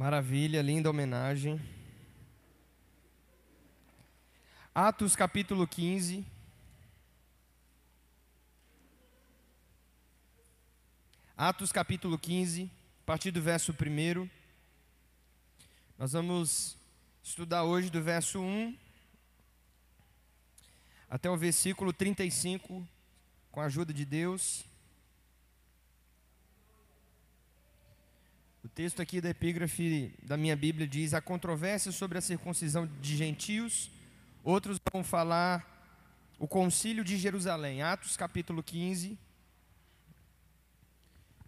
Maravilha, linda homenagem. Atos capítulo 15. Atos capítulo 15, a partir do verso 1. Nós vamos estudar hoje do verso 1 até o versículo 35, com a ajuda de Deus. O texto aqui da epígrafe da minha Bíblia diz: a controvérsia sobre a circuncisão de gentios. Outros vão falar o concílio de Jerusalém, Atos capítulo 15.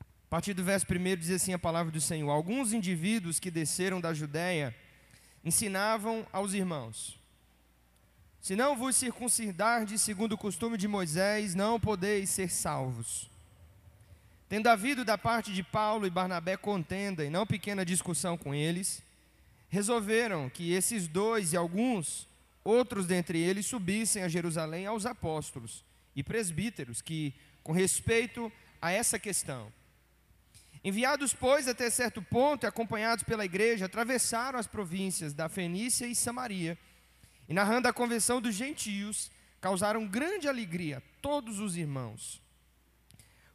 A partir do verso 1 diz assim a palavra do Senhor: Alguns indivíduos que desceram da Judéia ensinavam aos irmãos: Se não vos circuncidardes segundo o costume de Moisés, não podeis ser salvos. Tendo havido da parte de Paulo e Barnabé contenda e não pequena discussão com eles, resolveram que esses dois e alguns outros dentre eles subissem a Jerusalém aos apóstolos e presbíteros que, com respeito a essa questão, enviados, pois, até certo ponto e acompanhados pela igreja, atravessaram as províncias da Fenícia e Samaria e, narrando a convenção dos gentios, causaram grande alegria a todos os irmãos.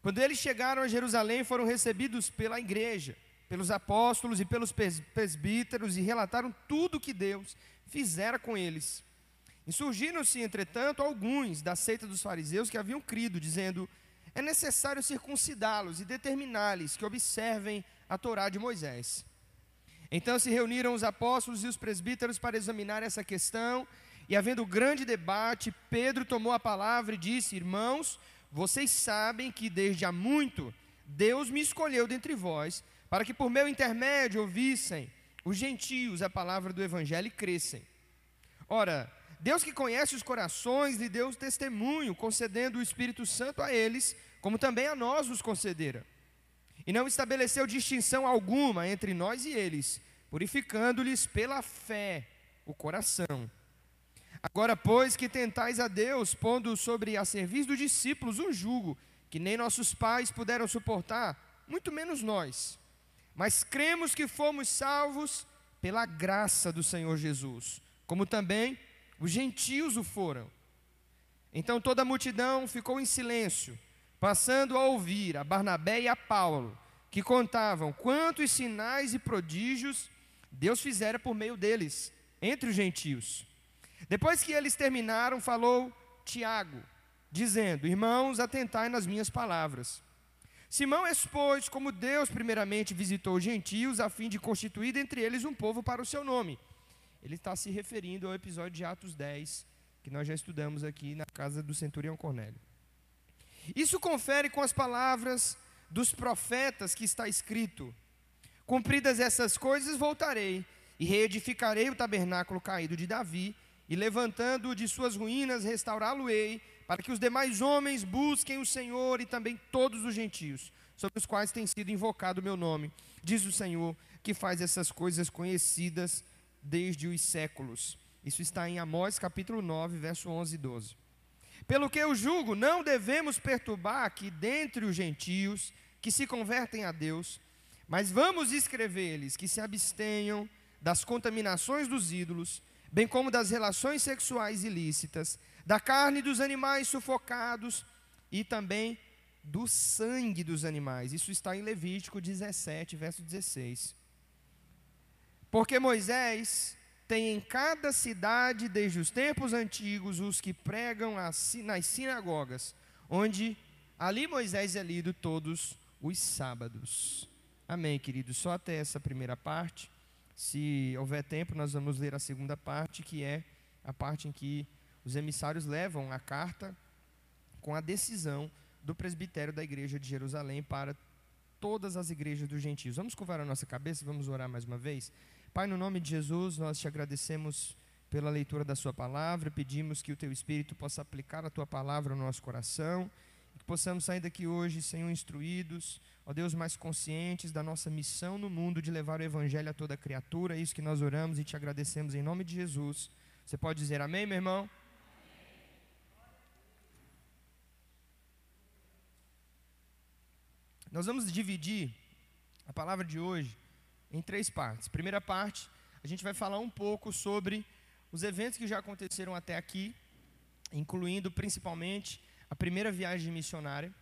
Quando eles chegaram a Jerusalém, foram recebidos pela igreja, pelos apóstolos e pelos presbíteros e relataram tudo o que Deus fizera com eles. Insurgiram-se, entretanto, alguns da seita dos fariseus que haviam crido, dizendo: é necessário circuncidá-los e determinar-lhes que observem a Torá de Moisés. Então se reuniram os apóstolos e os presbíteros para examinar essa questão, e havendo grande debate, Pedro tomou a palavra e disse: Irmãos, vocês sabem que desde há muito Deus me escolheu dentre vós, para que por meu intermédio ouvissem os gentios a palavra do evangelho e crescem. Ora, Deus que conhece os corações lhe deu testemunho, concedendo o Espírito Santo a eles, como também a nós os concedera. E não estabeleceu distinção alguma entre nós e eles, purificando-lhes pela fé o coração. Agora, pois, que tentais a Deus, pondo sobre a serviço dos discípulos um jugo que nem nossos pais puderam suportar, muito menos nós. Mas cremos que fomos salvos pela graça do Senhor Jesus, como também os gentios o foram. Então toda a multidão ficou em silêncio, passando a ouvir a Barnabé e a Paulo, que contavam quantos sinais e prodígios Deus fizera por meio deles, entre os gentios. Depois que eles terminaram, falou Tiago, dizendo: Irmãos, atentai nas minhas palavras. Simão expôs como Deus primeiramente visitou os gentios a fim de constituir entre eles um povo para o seu nome. Ele está se referindo ao episódio de Atos 10, que nós já estudamos aqui na casa do centurião Cornélio. Isso confere com as palavras dos profetas que está escrito: Cumpridas essas coisas, voltarei e reedificarei o tabernáculo caído de Davi e levantando-o de suas ruínas, restaurá-lo-ei, para que os demais homens busquem o Senhor e também todos os gentios, sobre os quais tem sido invocado o meu nome, diz o Senhor, que faz essas coisas conhecidas desde os séculos. Isso está em Amós capítulo 9, verso 11 e 12. Pelo que eu julgo, não devemos perturbar que dentre os gentios que se convertem a Deus, mas vamos escrever-lhes que se abstenham das contaminações dos ídolos, bem como das relações sexuais ilícitas, da carne dos animais sufocados e também do sangue dos animais. Isso está em Levítico 17, verso 16. Porque Moisés tem em cada cidade, desde os tempos antigos, os que pregam nas sinagogas, onde ali Moisés é lido todos os sábados. Amém, queridos? Só até essa primeira parte. Se houver tempo, nós vamos ler a segunda parte, que é a parte em que os emissários levam a carta com a decisão do presbitério da igreja de Jerusalém para todas as igrejas dos gentios. Vamos curvar a nossa cabeça, vamos orar mais uma vez. Pai, no nome de Jesus, nós te agradecemos pela leitura da Sua palavra, pedimos que o Teu Espírito possa aplicar a Tua palavra no nosso coração, possamos sair daqui hoje, Senhor, instruídos, ó Deus, mais conscientes da nossa missão no mundo de levar o Evangelho a toda criatura. É isso que nós oramos e te agradecemos em nome de Jesus. Você pode dizer amém, meu irmão? Nós vamos dividir a palavra de hoje em três partes. Primeira parte, a gente vai falar um pouco sobre os eventos que já aconteceram até aqui, incluindo principalmente a primeira viagem missionária.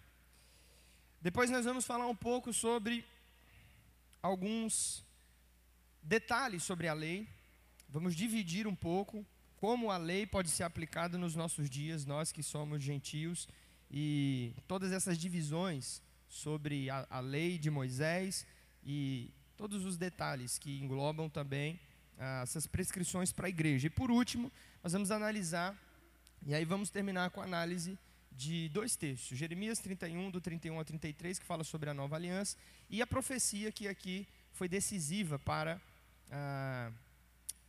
Depois nós vamos falar um pouco sobre alguns detalhes sobre a lei. Vamos dividir um pouco como a lei pode ser aplicada nos nossos dias, nós que somos gentios, e todas essas divisões sobre a, a lei de Moisés e todos os detalhes que englobam também ah, essas prescrições para a igreja. E por último, nós vamos analisar, e aí vamos terminar com a análise de dois textos, Jeremias 31, do 31 ao 33, que fala sobre a nova aliança, e a profecia que aqui foi decisiva para ah,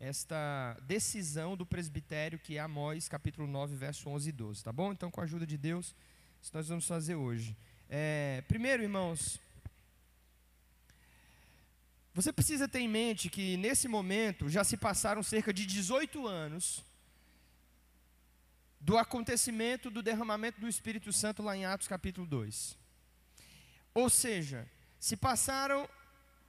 esta decisão do presbitério, que é Amós, capítulo 9, verso 11 e 12, tá bom? Então, com a ajuda de Deus, isso nós vamos fazer hoje. É, primeiro, irmãos, você precisa ter em mente que nesse momento já se passaram cerca de 18 anos do acontecimento do derramamento do Espírito Santo lá em Atos capítulo 2. Ou seja, se passaram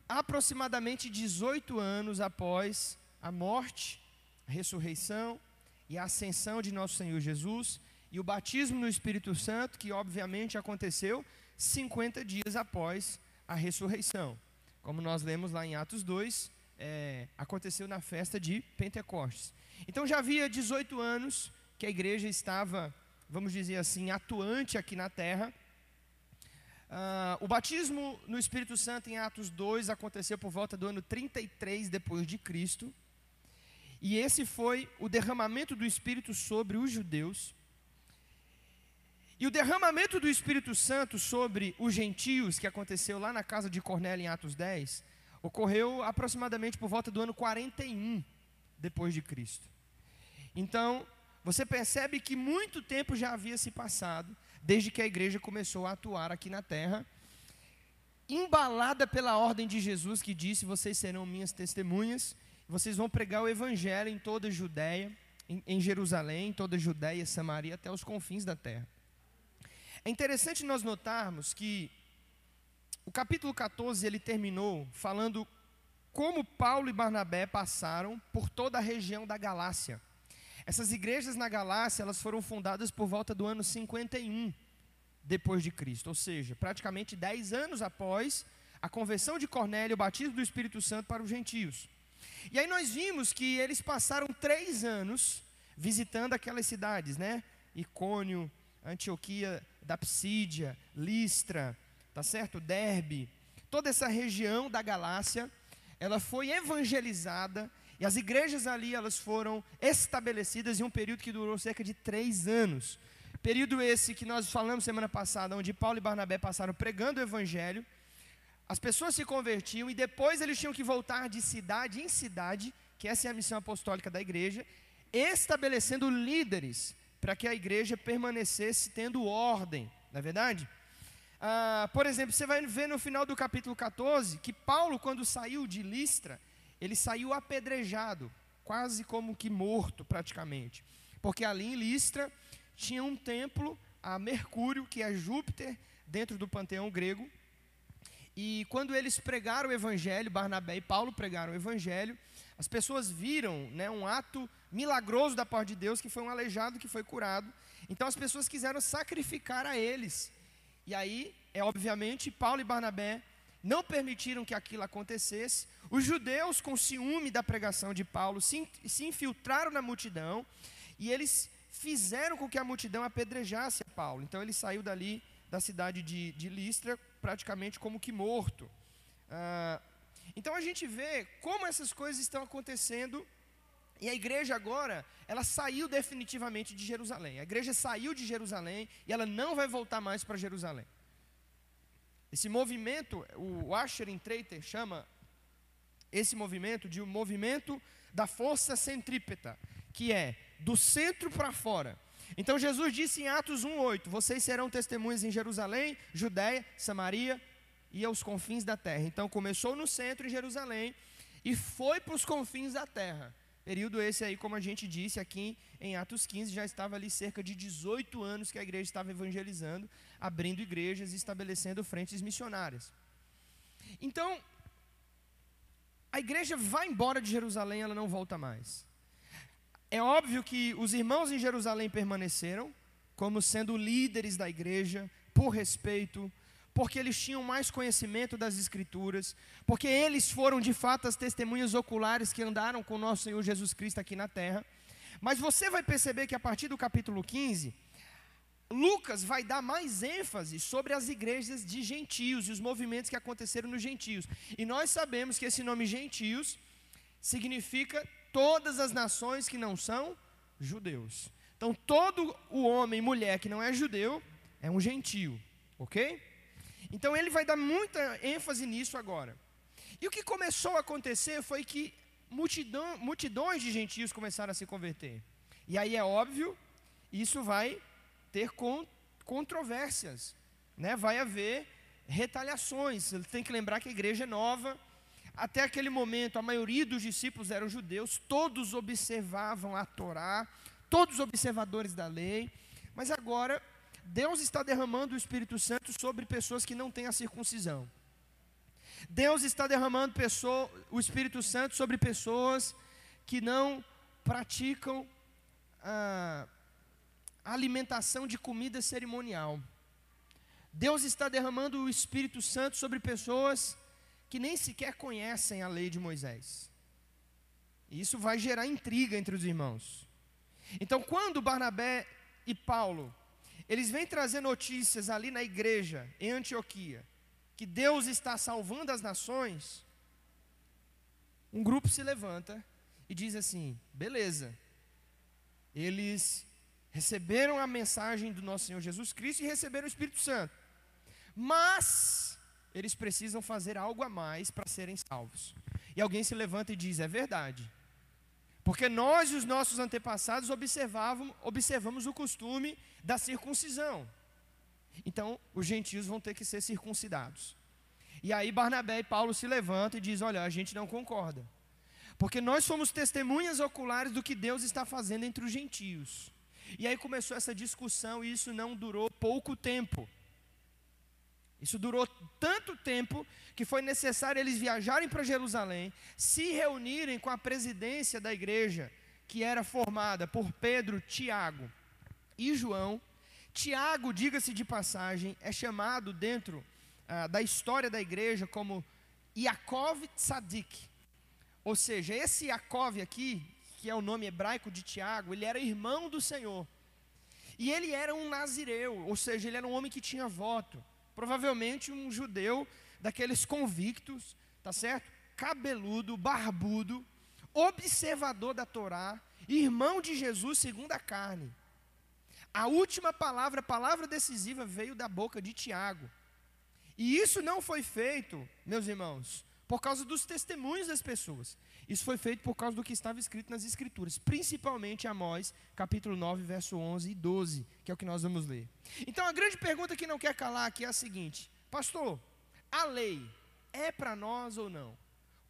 aproximadamente 18 anos após a morte, a ressurreição e a ascensão de nosso Senhor Jesus e o batismo no Espírito Santo, que obviamente aconteceu 50 dias após a ressurreição. Como nós lemos lá em Atos 2, é, aconteceu na festa de Pentecostes. Então já havia 18 anos que a igreja estava, vamos dizer assim, atuante aqui na terra. Uh, o batismo no Espírito Santo em Atos 2 aconteceu por volta do ano 33 depois de Cristo. E esse foi o derramamento do Espírito sobre os judeus. E o derramamento do Espírito Santo sobre os gentios, que aconteceu lá na casa de Cornélio em Atos 10, ocorreu aproximadamente por volta do ano 41 depois de Cristo. Então, você percebe que muito tempo já havia se passado desde que a igreja começou a atuar aqui na terra, embalada pela ordem de Jesus que disse: "Vocês serão minhas testemunhas, vocês vão pregar o evangelho em toda a Judéia, em, em Jerusalém, em toda a Judéia, Samaria, até os confins da terra." É interessante nós notarmos que o capítulo 14 ele terminou falando como Paulo e Barnabé passaram por toda a região da Galácia. Essas igrejas na Galácia, elas foram fundadas por volta do ano 51 depois de Cristo, ou seja, praticamente 10 anos após a conversão de Cornélio, o batismo do Espírito Santo para os gentios. E aí nós vimos que eles passaram três anos visitando aquelas cidades, né? Icônio, Antioquia da Psídia, Listra, tá certo? Derbe, toda essa região da Galácia, ela foi evangelizada e as igrejas ali elas foram estabelecidas em um período que durou cerca de três anos. Período esse que nós falamos semana passada, onde Paulo e Barnabé passaram pregando o evangelho, as pessoas se convertiam e depois eles tinham que voltar de cidade em cidade, que essa é a missão apostólica da igreja, estabelecendo líderes para que a igreja permanecesse tendo ordem, não é verdade? Ah, por exemplo, você vai ver no final do capítulo 14 que Paulo, quando saiu de Listra, ele saiu apedrejado, quase como que morto praticamente, porque ali em Listra tinha um templo a Mercúrio, que é Júpiter, dentro do panteão grego. E quando eles pregaram o evangelho, Barnabé e Paulo pregaram o evangelho, as pessoas viram né, um ato milagroso da parte de Deus, que foi um aleijado que foi curado. Então as pessoas quiseram sacrificar a eles. E aí, é obviamente, Paulo e Barnabé não permitiram que aquilo acontecesse. Os judeus, com ciúme da pregação de Paulo, se, se infiltraram na multidão e eles fizeram com que a multidão apedrejasse Paulo. Então ele saiu dali da cidade de, de Listra praticamente como que morto. Ah, então a gente vê como essas coisas estão acontecendo e a igreja agora, ela saiu definitivamente de Jerusalém. A igreja saiu de Jerusalém e ela não vai voltar mais para Jerusalém. Esse movimento, o Asher Treiter chama esse movimento de um movimento da força centrípeta, que é do centro para fora. Então Jesus disse em Atos 1:8: Vocês serão testemunhas em Jerusalém, Judéia, Samaria e aos confins da terra. Então começou no centro em Jerusalém e foi para os confins da terra. Período esse aí, como a gente disse aqui em Atos 15, já estava ali cerca de 18 anos que a igreja estava evangelizando, abrindo igrejas e estabelecendo frentes missionárias. Então, a igreja vai embora de Jerusalém, ela não volta mais. É óbvio que os irmãos em Jerusalém permaneceram, como sendo líderes da igreja, por respeito, porque eles tinham mais conhecimento das Escrituras, porque eles foram de fato as testemunhas oculares que andaram com o nosso Senhor Jesus Cristo aqui na terra. Mas você vai perceber que a partir do capítulo 15, Lucas vai dar mais ênfase sobre as igrejas de gentios e os movimentos que aconteceram nos gentios. E nós sabemos que esse nome gentios significa todas as nações que não são judeus. Então, todo o homem e mulher que não é judeu é um gentio, ok? Então, ele vai dar muita ênfase nisso agora. E o que começou a acontecer foi que multidão, multidões de gentios começaram a se converter. E aí é óbvio, isso vai ter controvérsias, né? vai haver retaliações. Tem que lembrar que a igreja é nova. Até aquele momento, a maioria dos discípulos eram judeus, todos observavam a Torá, todos observadores da lei. Mas agora, Deus está derramando o Espírito Santo sobre pessoas que não têm a circuncisão. Deus está derramando pessoa, o Espírito Santo sobre pessoas que não praticam ah, a alimentação de comida cerimonial. Deus está derramando o Espírito Santo sobre pessoas que nem sequer conhecem a lei de Moisés. E isso vai gerar intriga entre os irmãos. Então, quando Barnabé e Paulo, eles vêm trazer notícias ali na igreja, em Antioquia, que Deus está salvando as nações, um grupo se levanta e diz assim: beleza, eles receberam a mensagem do nosso Senhor Jesus Cristo e receberam o Espírito Santo. Mas eles precisam fazer algo a mais para serem salvos. E alguém se levanta e diz: é verdade. Porque nós e os nossos antepassados observavam, observamos o costume da circuncisão. Então, os gentios vão ter que ser circuncidados. E aí Barnabé e Paulo se levantam e diz: "Olha, a gente não concorda. Porque nós somos testemunhas oculares do que Deus está fazendo entre os gentios. E aí começou essa discussão e isso não durou pouco tempo. Isso durou tanto tempo que foi necessário eles viajarem para Jerusalém, se reunirem com a presidência da igreja, que era formada por Pedro, Tiago e João. Tiago, diga-se de passagem, é chamado dentro ah, da história da igreja como Yaakov Tzadik. Ou seja, esse Yaakov aqui, que é o nome hebraico de Tiago, ele era irmão do Senhor. E ele era um nazireu, ou seja, ele era um homem que tinha voto. Provavelmente um judeu daqueles convictos, tá certo? Cabeludo, barbudo, observador da Torá, irmão de Jesus segundo a carne. A última palavra, a palavra decisiva, veio da boca de Tiago. E isso não foi feito, meus irmãos, por causa dos testemunhos das pessoas. Isso foi feito por causa do que estava escrito nas Escrituras, principalmente Amós, capítulo 9, verso 11 e 12, que é o que nós vamos ler. Então a grande pergunta que não quer calar aqui é a seguinte: Pastor, a lei é para nós ou não?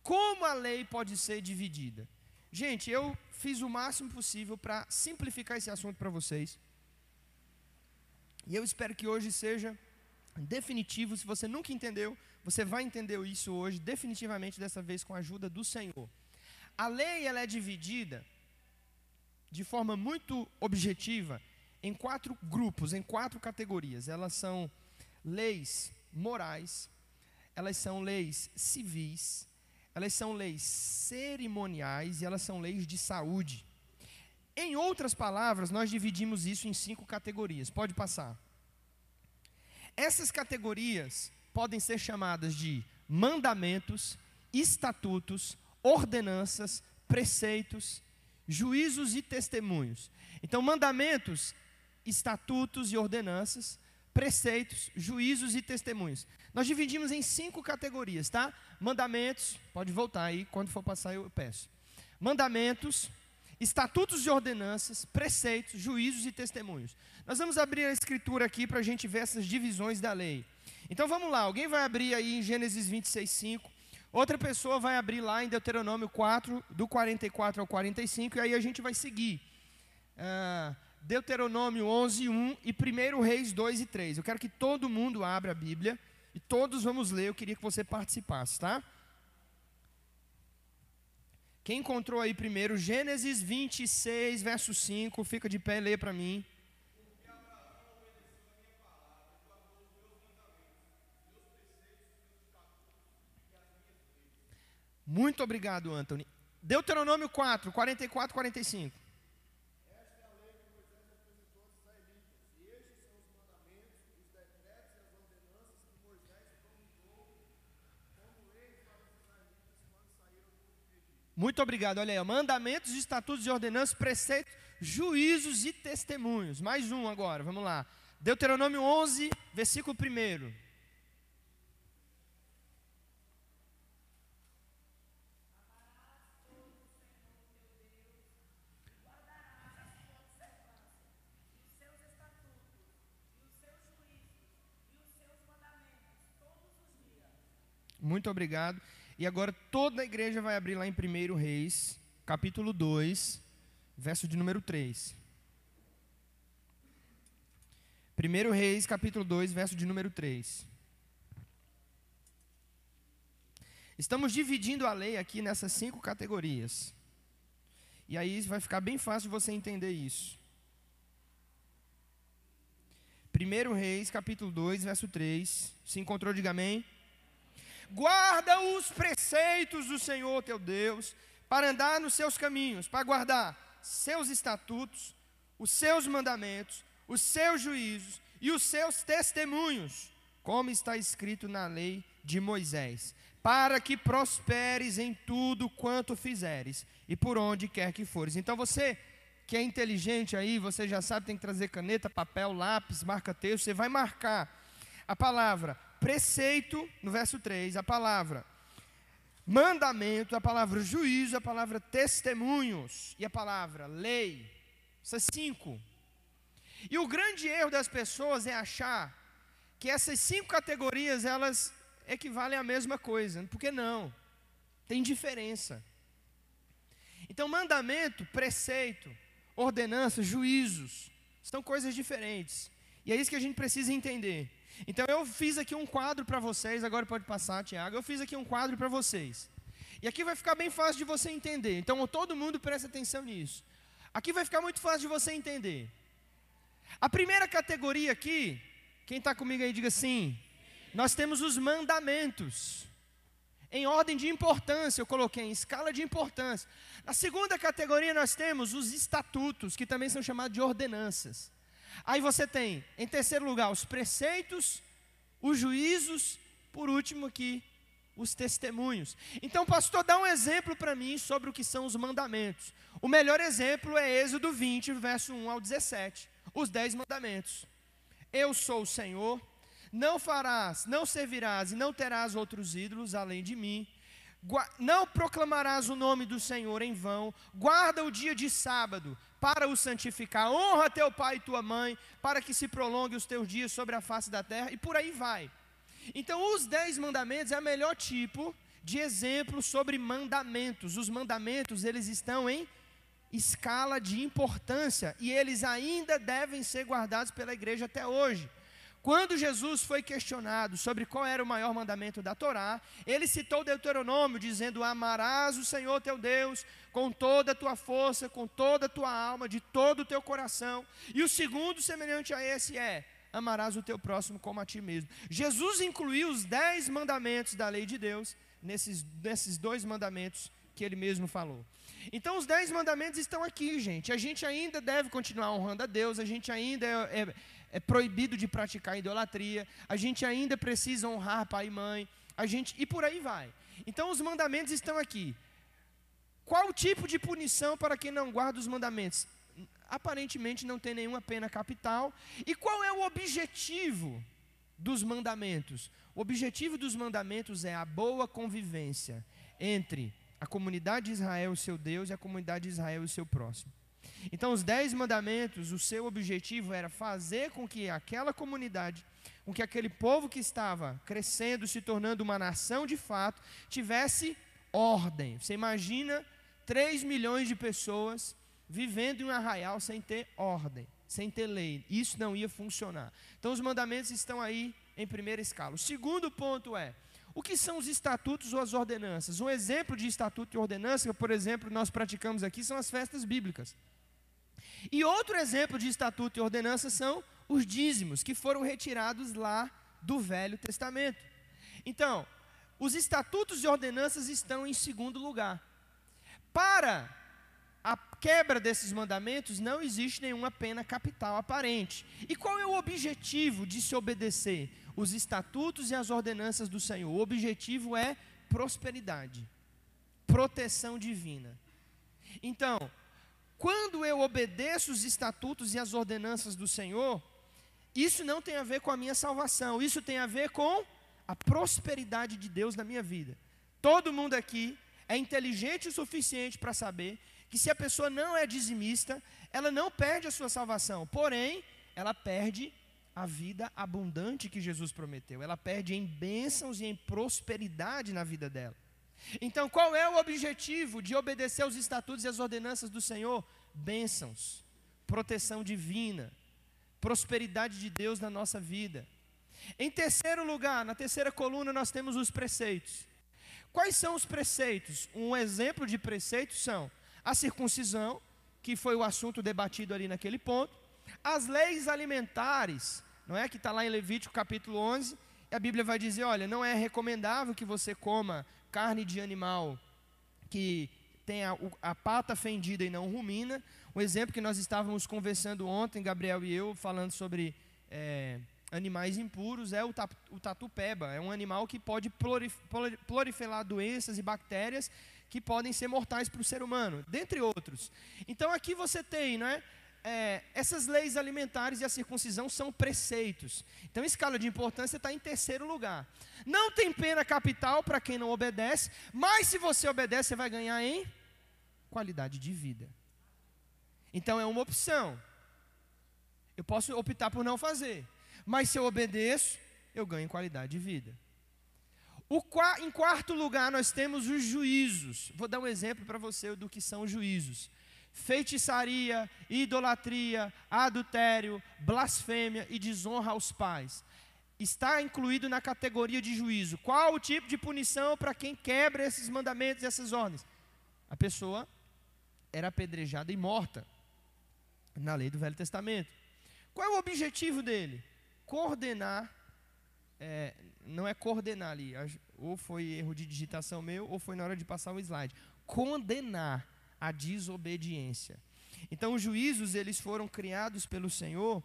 Como a lei pode ser dividida? Gente, eu fiz o máximo possível para simplificar esse assunto para vocês. E eu espero que hoje seja definitivo. Se você nunca entendeu, você vai entender isso hoje, definitivamente, dessa vez com a ajuda do Senhor. A lei ela é dividida de forma muito objetiva em quatro grupos, em quatro categorias. Elas são leis morais, elas são leis civis, elas são leis cerimoniais e elas são leis de saúde. Em outras palavras, nós dividimos isso em cinco categorias. Pode passar. Essas categorias podem ser chamadas de mandamentos, estatutos, ordenanças, preceitos, juízos e testemunhos. Então, mandamentos, estatutos e ordenanças, preceitos, juízos e testemunhos. Nós dividimos em cinco categorias, tá? Mandamentos, pode voltar aí, quando for passar eu peço. Mandamentos, estatutos e ordenanças, preceitos, juízos e testemunhos. Nós vamos abrir a escritura aqui para a gente ver essas divisões da lei. Então vamos lá, alguém vai abrir aí em Gênesis 26, 5. Outra pessoa vai abrir lá em Deuteronômio 4, do 44 ao 45, e aí a gente vai seguir. Uh, Deuteronômio 11, 1 e 1 Reis 2 e 3. Eu quero que todo mundo abra a Bíblia e todos vamos ler. Eu queria que você participasse, tá? Quem encontrou aí primeiro? Gênesis 26, verso 5. Fica de pé e lê para mim. Muito obrigado, Anthony. Deuteronômio 4, 44, 45. Muito obrigado. Olha aí, mandamentos, estatutos e ordenanças, preceitos, juízos e testemunhos. Mais um agora, vamos lá. Deuteronômio 11, versículo 1. Muito obrigado. E agora toda a igreja vai abrir lá em 1 Reis, capítulo 2, verso de número 3. 1 Reis, capítulo 2, verso de número 3. Estamos dividindo a lei aqui nessas cinco categorias. E aí vai ficar bem fácil você entender isso. 1 Reis, capítulo 2, verso 3. Se encontrou, diga amém guarda os preceitos do Senhor teu Deus, para andar nos seus caminhos, para guardar seus estatutos, os seus mandamentos, os seus juízos e os seus testemunhos, como está escrito na lei de Moisés, para que prosperes em tudo quanto fizeres e por onde quer que fores. Então você que é inteligente aí, você já sabe, tem que trazer caneta, papel, lápis, marca texto, você vai marcar a palavra preceito, no verso 3, a palavra mandamento, a palavra juízo, a palavra testemunhos e a palavra lei. Essas cinco. E o grande erro das pessoas é achar que essas cinco categorias elas equivalem à mesma coisa. Por que não? Tem diferença. Então, mandamento, preceito, ordenança, juízos, são coisas diferentes. E é isso que a gente precisa entender. Então eu fiz aqui um quadro para vocês, agora pode passar, Tiago. Eu fiz aqui um quadro para vocês. E aqui vai ficar bem fácil de você entender. Então todo mundo presta atenção nisso. Aqui vai ficar muito fácil de você entender. A primeira categoria aqui, quem está comigo aí, diga sim. Nós temos os mandamentos. Em ordem de importância, eu coloquei em escala de importância. Na segunda categoria, nós temos os estatutos, que também são chamados de ordenanças. Aí você tem, em terceiro lugar, os preceitos, os juízos, por último aqui, os testemunhos. Então, pastor, dá um exemplo para mim sobre o que são os mandamentos. O melhor exemplo é Êxodo 20, verso 1 ao 17. Os dez mandamentos. Eu sou o Senhor, não farás, não servirás e não terás outros ídolos além de mim. Não proclamarás o nome do Senhor em vão. Guarda o dia de sábado para o santificar. Honra teu pai e tua mãe, para que se prolongue os teus dias sobre a face da terra, e por aí vai. Então, os dez mandamentos é o melhor tipo de exemplo sobre mandamentos. Os mandamentos, eles estão em escala de importância e eles ainda devem ser guardados pela igreja até hoje. Quando Jesus foi questionado sobre qual era o maior mandamento da Torá, ele citou Deuteronômio, dizendo: Amarás o Senhor teu Deus com toda a tua força, com toda a tua alma, de todo o teu coração. E o segundo, semelhante a esse, é: Amarás o teu próximo como a ti mesmo. Jesus incluiu os dez mandamentos da lei de Deus nesses, nesses dois mandamentos que ele mesmo falou. Então, os dez mandamentos estão aqui, gente. A gente ainda deve continuar honrando a Deus, a gente ainda é, é é proibido de praticar idolatria, a gente ainda precisa honrar pai e mãe, a gente e por aí vai. Então os mandamentos estão aqui. Qual o tipo de punição para quem não guarda os mandamentos? Aparentemente não tem nenhuma pena capital. E qual é o objetivo dos mandamentos? O objetivo dos mandamentos é a boa convivência entre a comunidade de Israel, seu Deus, e a comunidade de Israel, o seu próximo. Então, os dez mandamentos, o seu objetivo era fazer com que aquela comunidade, com que aquele povo que estava crescendo, se tornando uma nação de fato, tivesse ordem. Você imagina 3 milhões de pessoas vivendo em um arraial sem ter ordem, sem ter lei. Isso não ia funcionar. Então, os mandamentos estão aí em primeira escala. O segundo ponto é: O que são os estatutos ou as ordenanças? Um exemplo de estatuto e ordenança, por exemplo, nós praticamos aqui, são as festas bíblicas. E outro exemplo de estatuto e ordenança são os dízimos, que foram retirados lá do Velho Testamento. Então, os estatutos e ordenanças estão em segundo lugar. Para a quebra desses mandamentos, não existe nenhuma pena capital aparente. E qual é o objetivo de se obedecer os estatutos e as ordenanças do Senhor? O objetivo é prosperidade, proteção divina. Então, quando eu obedeço os estatutos e as ordenanças do Senhor, isso não tem a ver com a minha salvação, isso tem a ver com a prosperidade de Deus na minha vida. Todo mundo aqui é inteligente o suficiente para saber que se a pessoa não é dizimista, ela não perde a sua salvação, porém, ela perde a vida abundante que Jesus prometeu. Ela perde em bênçãos e em prosperidade na vida dela. Então, qual é o objetivo de obedecer aos estatutos e às ordenanças do Senhor? Bênçãos, proteção divina, prosperidade de Deus na nossa vida. Em terceiro lugar, na terceira coluna, nós temos os preceitos. Quais são os preceitos? Um exemplo de preceitos são a circuncisão, que foi o assunto debatido ali naquele ponto, as leis alimentares, não é? Que está lá em Levítico capítulo 11, a Bíblia vai dizer: olha, não é recomendável que você coma carne de animal que tem a, a, pata fendida e não rumina. O exemplo que nós estávamos conversando ontem, Gabriel e eu, falando sobre é, animais impuros, é o, tatu, o tatupeba. É um animal que pode proliferar doenças e bactérias que podem ser mortais para o ser humano, dentre outros. Então aqui você tem, não é? É, essas leis alimentares e a circuncisão são preceitos. Então, escala de importância está em terceiro lugar. Não tem pena capital para quem não obedece, mas se você obedece, você vai ganhar em qualidade de vida. Então, é uma opção. Eu posso optar por não fazer, mas se eu obedeço, eu ganho em qualidade de vida. O, em quarto lugar, nós temos os juízos. Vou dar um exemplo para você do que são os juízos feitiçaria, idolatria, adultério, blasfêmia e desonra aos pais. Está incluído na categoria de juízo. Qual o tipo de punição para quem quebra esses mandamentos e essas ordens? A pessoa era apedrejada e morta na lei do Velho Testamento. Qual é o objetivo dele? Coordenar, é, não é coordenar ali, ou foi erro de digitação meu, ou foi na hora de passar o slide. Condenar a desobediência. Então, os juízos, eles foram criados pelo Senhor,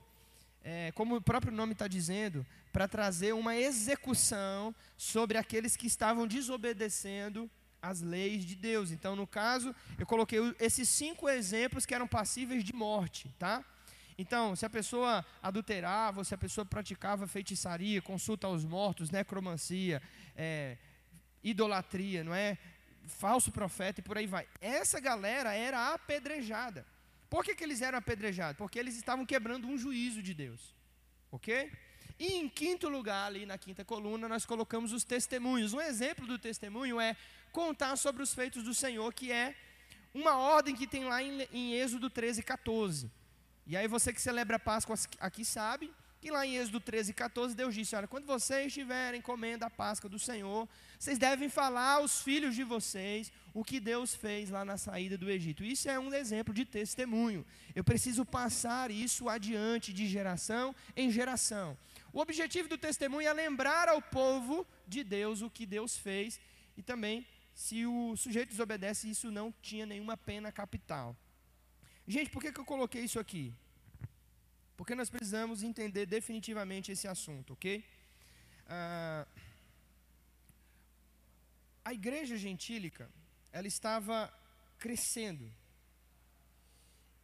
é, como o próprio nome está dizendo, para trazer uma execução sobre aqueles que estavam desobedecendo as leis de Deus. Então, no caso, eu coloquei esses cinco exemplos que eram passíveis de morte, tá? Então, se a pessoa adulterava, se a pessoa praticava feitiçaria, consulta aos mortos, necromancia, é, idolatria, não é? Falso profeta e por aí vai. Essa galera era apedrejada. Por que, que eles eram apedrejados? Porque eles estavam quebrando um juízo de Deus. Ok? E em quinto lugar, ali na quinta coluna, nós colocamos os testemunhos. Um exemplo do testemunho é contar sobre os feitos do Senhor, que é uma ordem que tem lá em, em Êxodo 13, 14. E aí você que celebra a Páscoa aqui sabe que lá em Êxodo 13, 14, Deus disse: Olha, quando vocês estiverem comendo a Páscoa do Senhor, vocês devem falar aos filhos de vocês o que Deus fez lá na saída do Egito. Isso é um exemplo de testemunho. Eu preciso passar isso adiante de geração em geração. O objetivo do testemunho é lembrar ao povo de Deus o que Deus fez e também, se o sujeito desobedece, isso não tinha nenhuma pena capital. Gente, por que, que eu coloquei isso aqui? Porque nós precisamos entender definitivamente esse assunto, ok? Ah, a igreja gentílica, ela estava crescendo.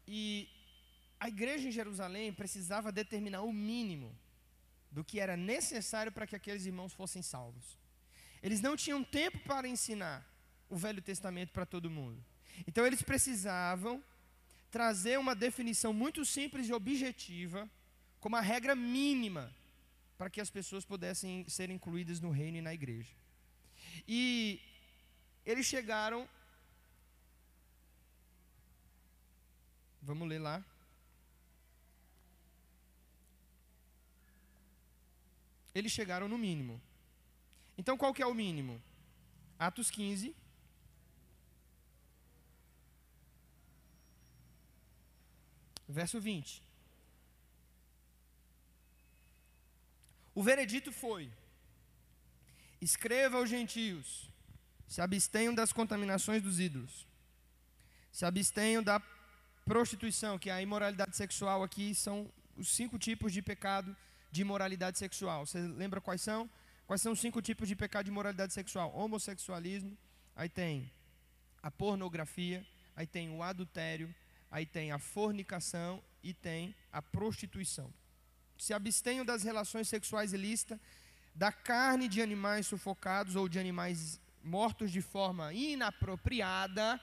E a igreja em Jerusalém precisava determinar o mínimo do que era necessário para que aqueles irmãos fossem salvos. Eles não tinham tempo para ensinar o Velho Testamento para todo mundo. Então eles precisavam trazer uma definição muito simples e objetiva, como a regra mínima para que as pessoas pudessem ser incluídas no reino e na igreja. E eles chegaram. Vamos ler lá. Eles chegaram no mínimo. Então qual que é o mínimo? Atos 15. Verso 20. O veredito foi: Escreva aos gentios, se abstenham das contaminações dos ídolos, se abstenham da prostituição, que é a imoralidade sexual aqui são os cinco tipos de pecado de imoralidade sexual. Você lembra quais são? Quais são os cinco tipos de pecado de imoralidade sexual? Homossexualismo, aí tem a pornografia, aí tem o adultério, aí tem a fornicação e tem a prostituição. Se abstenham das relações sexuais ilícitas, da carne de animais sufocados ou de animais mortos de forma inapropriada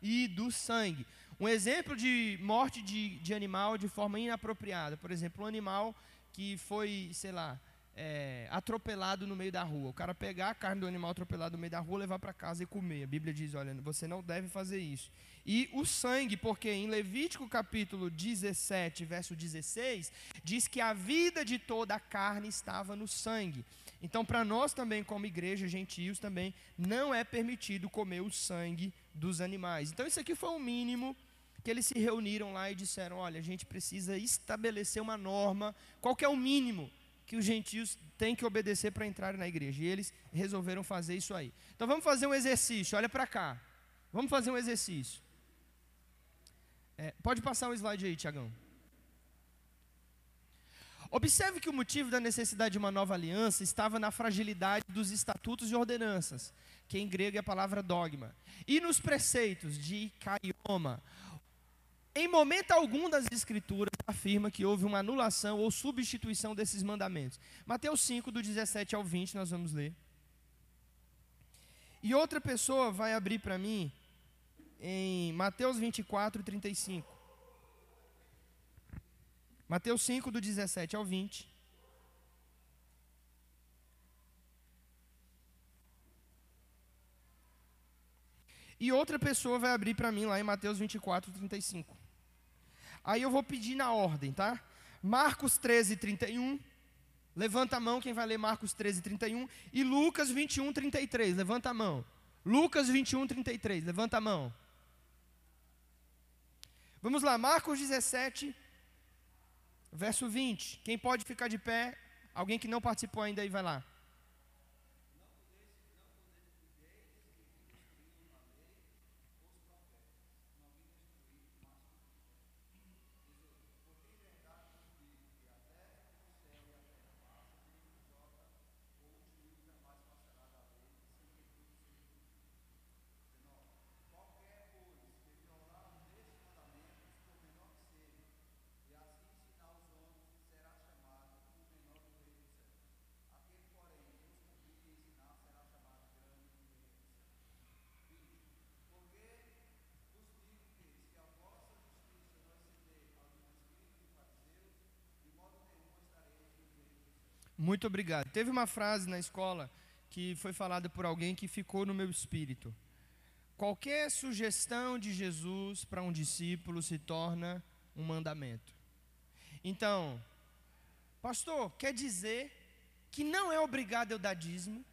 e do sangue. Um exemplo de morte de, de animal de forma inapropriada, por exemplo, um animal que foi, sei lá, é, atropelado no meio da rua. O cara pegar a carne do animal atropelado no meio da rua, levar para casa e comer. A Bíblia diz: olha, você não deve fazer isso. E o sangue, porque em Levítico capítulo 17, verso 16, diz que a vida de toda a carne estava no sangue. Então, para nós também, como igreja, gentios também, não é permitido comer o sangue dos animais. Então, isso aqui foi o mínimo que eles se reuniram lá e disseram: olha, a gente precisa estabelecer uma norma, qual que é o mínimo que os gentios têm que obedecer para entrar na igreja. E eles resolveram fazer isso aí. Então vamos fazer um exercício, olha para cá. Vamos fazer um exercício. É, pode passar o slide aí, Tiagão. Observe que o motivo da necessidade de uma nova aliança estava na fragilidade dos estatutos e ordenanças, que em grego é a palavra dogma, e nos preceitos de caioma, em momento algum das Escrituras afirma que houve uma anulação ou substituição desses mandamentos. Mateus 5, do 17 ao 20, nós vamos ler. E outra pessoa vai abrir para mim em Mateus 24, 35. Mateus 5, do 17 ao 20. E outra pessoa vai abrir para mim lá em Mateus 24, 35. Aí eu vou pedir na ordem, tá? Marcos 13, 31. Levanta a mão quem vai ler Marcos 13, 31. E Lucas 21, 33. Levanta a mão. Lucas 21, 33. Levanta a mão. Vamos lá, Marcos 17, verso 20. Quem pode ficar de pé? Alguém que não participou ainda aí, vai lá. Muito obrigado. Teve uma frase na escola que foi falada por alguém que ficou no meu espírito. Qualquer sugestão de Jesus para um discípulo se torna um mandamento. Então, pastor, quer dizer que não é obrigado eu dar dízimo,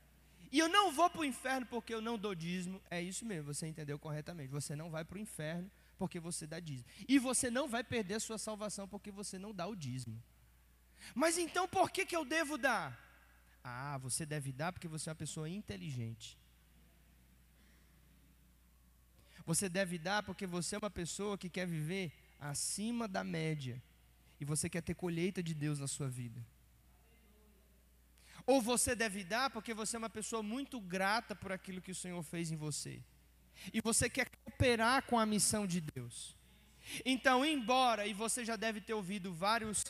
e eu não vou para o inferno porque eu não dou dízimo. É isso mesmo, você entendeu corretamente. Você não vai para o inferno porque você dá dízimo. E você não vai perder a sua salvação porque você não dá o dízimo. Mas então por que, que eu devo dar? Ah, você deve dar porque você é uma pessoa inteligente. Você deve dar porque você é uma pessoa que quer viver acima da média. E você quer ter colheita de Deus na sua vida. Ou você deve dar porque você é uma pessoa muito grata por aquilo que o Senhor fez em você. E você quer cooperar com a missão de Deus. Então, embora, e você já deve ter ouvido vários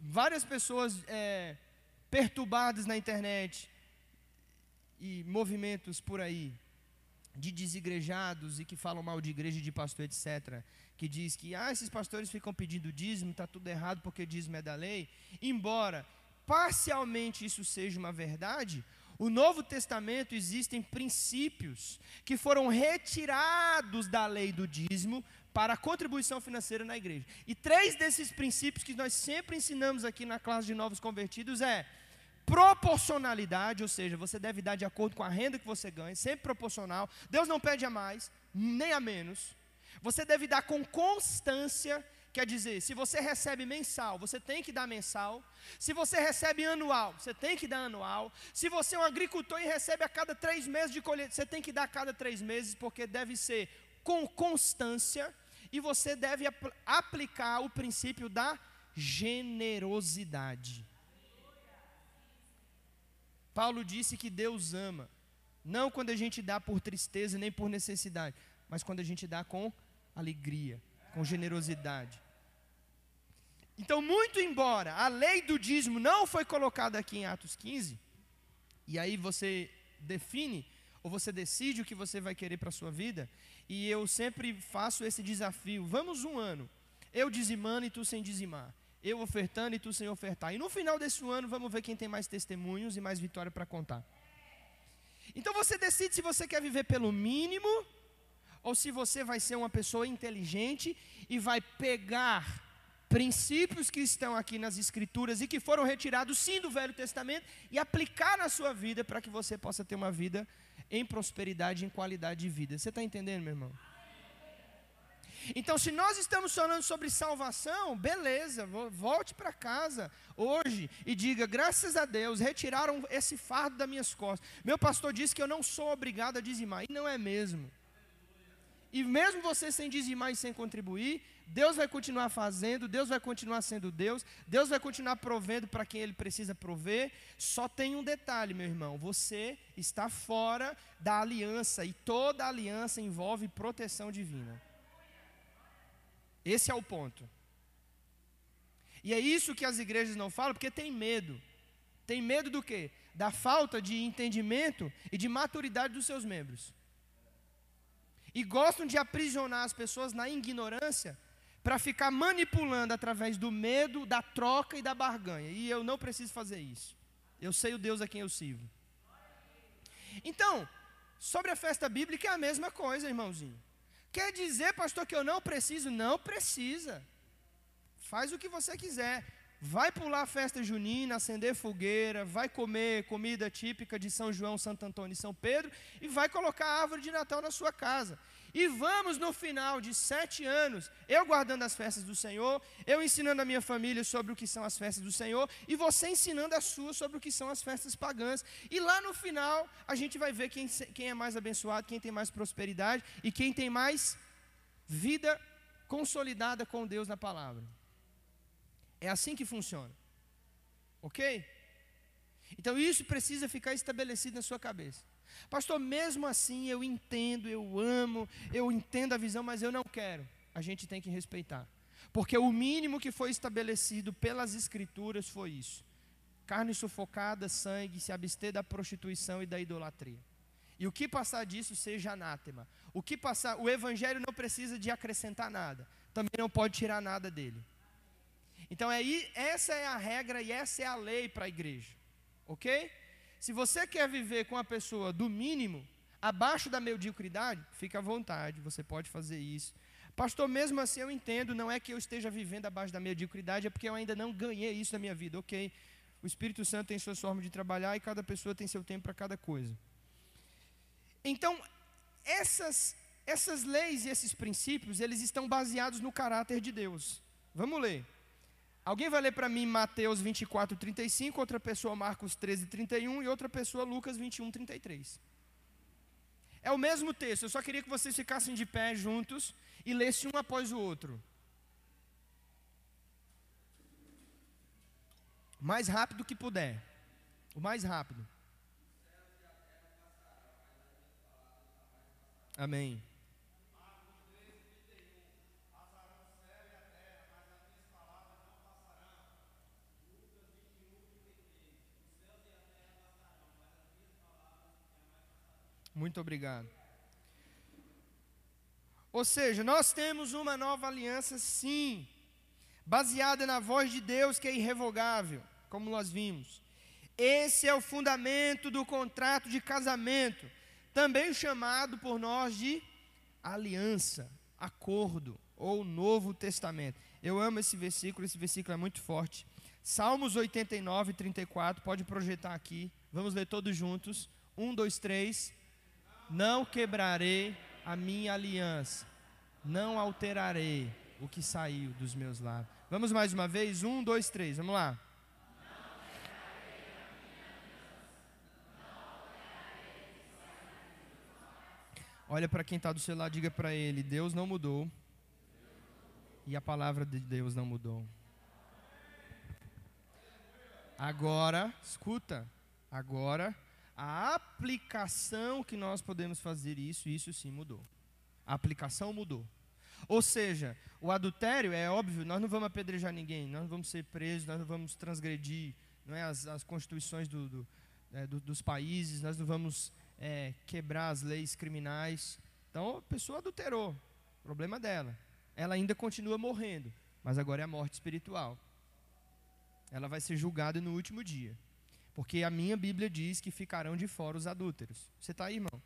várias pessoas é, perturbadas na internet e movimentos por aí de desigrejados e que falam mal de igreja, de pastor, etc. Que diz que ah, esses pastores ficam pedindo dízimo, está tudo errado porque dízimo é da lei. Embora parcialmente isso seja uma verdade, o Novo Testamento existem princípios que foram retirados da lei do dízimo para a contribuição financeira na igreja. E três desses princípios que nós sempre ensinamos aqui na classe de novos convertidos é: proporcionalidade, ou seja, você deve dar de acordo com a renda que você ganha, sempre proporcional. Deus não pede a mais, nem a menos. Você deve dar com constância, quer dizer, se você recebe mensal, você tem que dar mensal. Se você recebe anual, você tem que dar anual. Se você é um agricultor e recebe a cada três meses de colheita, você tem que dar a cada três meses, porque deve ser com constância. E você deve apl aplicar o princípio da generosidade. Paulo disse que Deus ama, não quando a gente dá por tristeza nem por necessidade, mas quando a gente dá com alegria, com generosidade. Então, muito embora a lei do dízimo não foi colocada aqui em Atos 15, e aí você define ou você decide o que você vai querer para a sua vida, e eu sempre faço esse desafio. Vamos um ano, eu dizimando e tu sem dizimar eu ofertando e tu sem ofertar. E no final desse ano, vamos ver quem tem mais testemunhos e mais vitória para contar. Então você decide se você quer viver pelo mínimo ou se você vai ser uma pessoa inteligente e vai pegar princípios que estão aqui nas Escrituras e que foram retirados sim do Velho Testamento e aplicar na sua vida para que você possa ter uma vida em prosperidade, em qualidade de vida. Você está entendendo, meu irmão? Então, se nós estamos falando sobre salvação, beleza, volte para casa hoje e diga: graças a Deus, retiraram esse fardo das minhas costas. Meu pastor disse que eu não sou obrigado a dizimar, e não é mesmo. E mesmo você sem dizimar e sem contribuir, Deus vai continuar fazendo, Deus vai continuar sendo Deus, Deus vai continuar provendo para quem Ele precisa prover. Só tem um detalhe, meu irmão: você está fora da aliança, e toda aliança envolve proteção divina. Esse é o ponto. E é isso que as igrejas não falam, porque tem medo. Tem medo do quê? Da falta de entendimento e de maturidade dos seus membros. E gostam de aprisionar as pessoas na ignorância para ficar manipulando através do medo, da troca e da barganha. E eu não preciso fazer isso. Eu sei o Deus a quem eu sirvo. Então, sobre a festa bíblica é a mesma coisa, irmãozinho. Quer dizer, pastor, que eu não preciso? Não precisa. Faz o que você quiser. Vai pular a festa junina, acender fogueira, vai comer comida típica de São João, Santo Antônio e São Pedro e vai colocar a árvore de Natal na sua casa. E vamos no final de sete anos, eu guardando as festas do Senhor, eu ensinando a minha família sobre o que são as festas do Senhor, e você ensinando a sua sobre o que são as festas pagãs. E lá no final, a gente vai ver quem, quem é mais abençoado, quem tem mais prosperidade e quem tem mais vida consolidada com Deus na palavra. É assim que funciona. Ok? Então isso precisa ficar estabelecido na sua cabeça. Pastor, mesmo assim eu entendo, eu amo, eu entendo a visão, mas eu não quero. A gente tem que respeitar. Porque o mínimo que foi estabelecido pelas Escrituras foi isso: carne sufocada, sangue, se abster da prostituição e da idolatria. E o que passar disso seja anátema. O que passar, o evangelho não precisa de acrescentar nada, também não pode tirar nada dele. Então aí, essa é a regra e essa é a lei para a igreja. OK? Se você quer viver com a pessoa do mínimo, abaixo da mediocridade, fica à vontade, você pode fazer isso. Pastor, mesmo assim eu entendo, não é que eu esteja vivendo abaixo da mediocridade, é porque eu ainda não ganhei isso na minha vida, ok? O Espírito Santo tem suas formas de trabalhar e cada pessoa tem seu tempo para cada coisa. Então, essas, essas leis e esses princípios, eles estão baseados no caráter de Deus. Vamos ler. Alguém vai ler para mim Mateus 24, 35, outra pessoa Marcos 13, 31 e outra pessoa Lucas 21, 33. É o mesmo texto, eu só queria que vocês ficassem de pé juntos e lessem um após o outro. Mais rápido que puder. O mais rápido. Amém. Muito obrigado. Ou seja, nós temos uma nova aliança, sim, baseada na voz de Deus que é irrevogável, como nós vimos. Esse é o fundamento do contrato de casamento, também chamado por nós de aliança, acordo ou Novo Testamento. Eu amo esse versículo, esse versículo é muito forte. Salmos 89, 34, pode projetar aqui. Vamos ler todos juntos. Um, dois, três. Não quebrarei a minha aliança, não alterarei o que saiu dos meus lábios. Vamos mais uma vez? Um, dois, três. Vamos lá. Olha para quem está do seu lado, diga para ele: Deus não mudou. E a palavra de Deus não mudou. Agora, escuta, agora a aplicação que nós podemos fazer isso, isso sim mudou. A aplicação mudou. Ou seja, o adultério é óbvio, nós não vamos apedrejar ninguém, nós não vamos ser presos, nós não vamos transgredir não é, as, as constituições do, do, é, do, dos países, nós não vamos é, quebrar as leis criminais. Então a pessoa adulterou, problema dela. Ela ainda continua morrendo, mas agora é a morte espiritual. Ela vai ser julgada no último dia. Porque a minha Bíblia diz que ficarão de fora os adúlteros. Você está aí, irmão?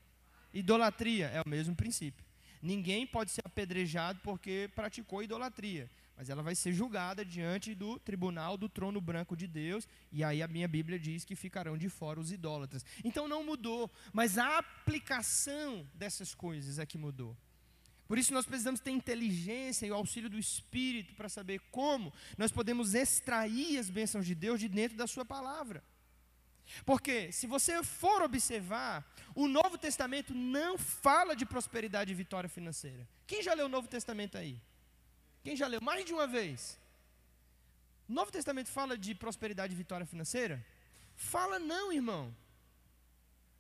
Idolatria é o mesmo princípio. Ninguém pode ser apedrejado porque praticou idolatria, mas ela vai ser julgada diante do tribunal do trono branco de Deus, e aí a minha Bíblia diz que ficarão de fora os idólatras. Então não mudou, mas a aplicação dessas coisas é que mudou. Por isso nós precisamos ter inteligência e o auxílio do Espírito para saber como nós podemos extrair as bênçãos de Deus de dentro da Sua palavra. Porque, se você for observar, o Novo Testamento não fala de prosperidade e vitória financeira. Quem já leu o Novo Testamento aí? Quem já leu mais de uma vez? O Novo Testamento fala de prosperidade e vitória financeira? Fala não, irmão.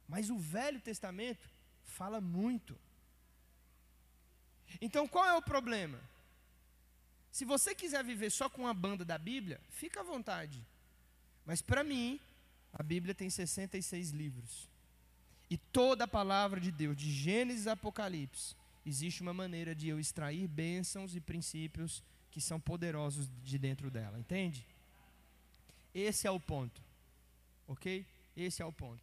Mas o Velho Testamento fala muito. Então qual é o problema? Se você quiser viver só com a banda da Bíblia, fica à vontade. Mas para mim, a Bíblia tem 66 livros. E toda a palavra de Deus, de Gênesis a Apocalipse, existe uma maneira de eu extrair bênçãos e princípios que são poderosos de dentro dela, entende? Esse é o ponto. OK? Esse é o ponto.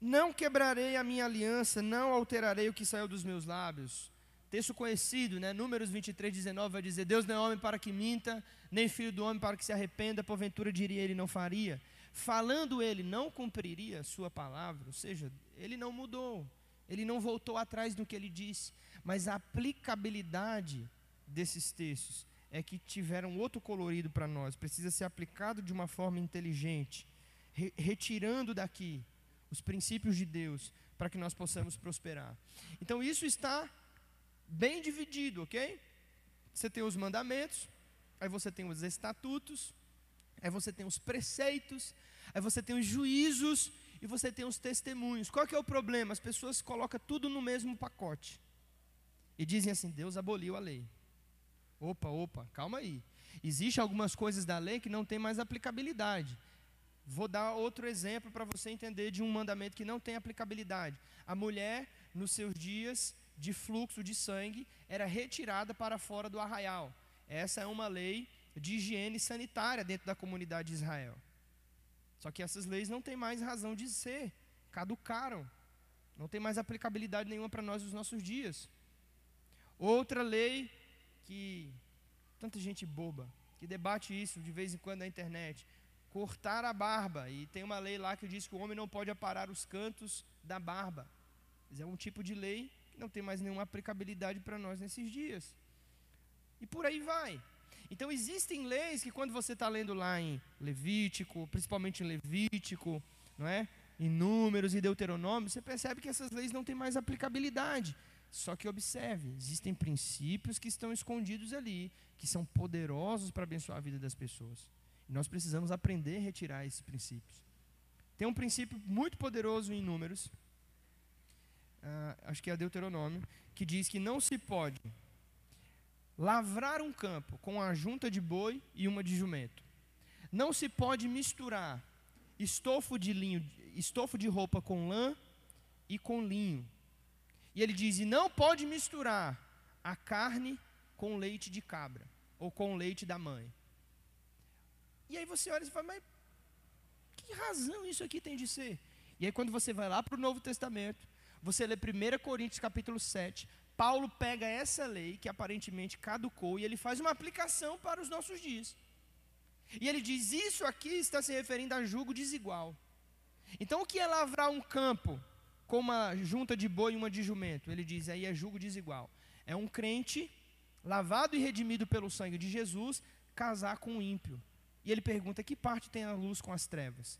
Não quebrarei a minha aliança, não alterarei o que saiu dos meus lábios. Texto conhecido, né? Números 23, 19 vai dizer: Deus não é homem para que minta, nem filho do homem para que se arrependa, porventura diria ele não faria. Falando ele, não cumpriria sua palavra, ou seja, ele não mudou, ele não voltou atrás do que ele disse, mas a aplicabilidade desses textos é que tiveram outro colorido para nós, precisa ser aplicado de uma forma inteligente, re retirando daqui os princípios de Deus, para que nós possamos prosperar. Então isso está bem dividido, ok? Você tem os mandamentos, aí você tem os estatutos, aí você tem os preceitos, aí você tem os juízos e você tem os testemunhos. Qual que é o problema? As pessoas colocam tudo no mesmo pacote e dizem assim: Deus aboliu a lei. Opa, opa, calma aí. Existem algumas coisas da lei que não tem mais aplicabilidade. Vou dar outro exemplo para você entender de um mandamento que não tem aplicabilidade. A mulher, nos seus dias de fluxo de sangue, era retirada para fora do arraial. Essa é uma lei de higiene sanitária dentro da comunidade de Israel. Só que essas leis não têm mais razão de ser, caducaram. Não tem mais aplicabilidade nenhuma para nós nos nossos dias. Outra lei que tanta gente boba que debate isso de vez em quando na internet cortar a barba. E tem uma lei lá que diz que o homem não pode aparar os cantos da barba. É um tipo de lei não tem mais nenhuma aplicabilidade para nós nesses dias. E por aí vai. Então existem leis que quando você está lendo lá em Levítico, principalmente em Levítico, não é? Em Números e Deuteronômio, você percebe que essas leis não têm mais aplicabilidade. Só que observe, existem princípios que estão escondidos ali, que são poderosos para abençoar a vida das pessoas. Nós precisamos aprender a retirar esses princípios. Tem um princípio muito poderoso em Números, uh, acho que é Deuteronômio, que diz que não se pode lavrar um campo com a junta de boi e uma de jumento. Não se pode misturar estofo de linho, estofo de roupa com lã e com linho. E ele diz: e não pode misturar a carne com leite de cabra ou com leite da mãe. E aí você olha e fala, mas que razão isso aqui tem de ser? E aí quando você vai lá para o Novo Testamento, você lê 1 Coríntios capítulo 7, Paulo pega essa lei que aparentemente caducou e ele faz uma aplicação para os nossos dias. E ele diz: Isso aqui está se referindo a julgo desigual. Então, o que é lavrar um campo com uma junta de boi e uma de jumento? Ele diz: Aí é julgo desigual. É um crente lavado e redimido pelo sangue de Jesus casar com um ímpio. E ele pergunta: Que parte tem a luz com as trevas?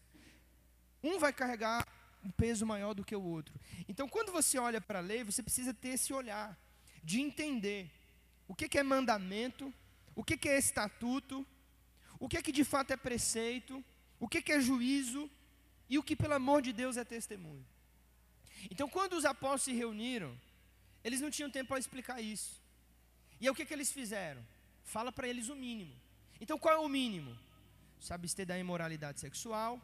Um vai carregar um peso maior do que o outro. Então, quando você olha para a lei, você precisa ter esse olhar de entender o que, que é mandamento, o que, que é estatuto, o que, que de fato é preceito, o que, que é juízo e o que, pelo amor de Deus, é testemunho. Então, quando os apóstolos se reuniram, eles não tinham tempo para explicar isso. E aí, o que, que eles fizeram? Fala para eles o mínimo. Então, qual é o mínimo? Se abster da imoralidade sexual,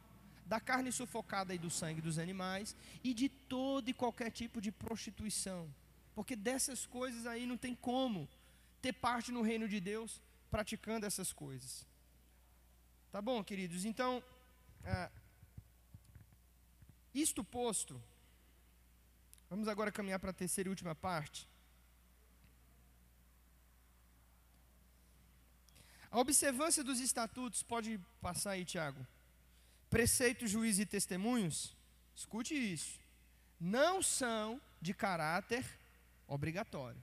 da carne sufocada e do sangue dos animais e de todo e qualquer tipo de prostituição. Porque dessas coisas aí não tem como ter parte no reino de Deus praticando essas coisas. Tá bom, queridos? Então, é, isto posto, vamos agora caminhar para a terceira e última parte. A observância dos estatutos, pode passar aí, Tiago preceitos, juízes e testemunhos, escute isso, não são de caráter obrigatório.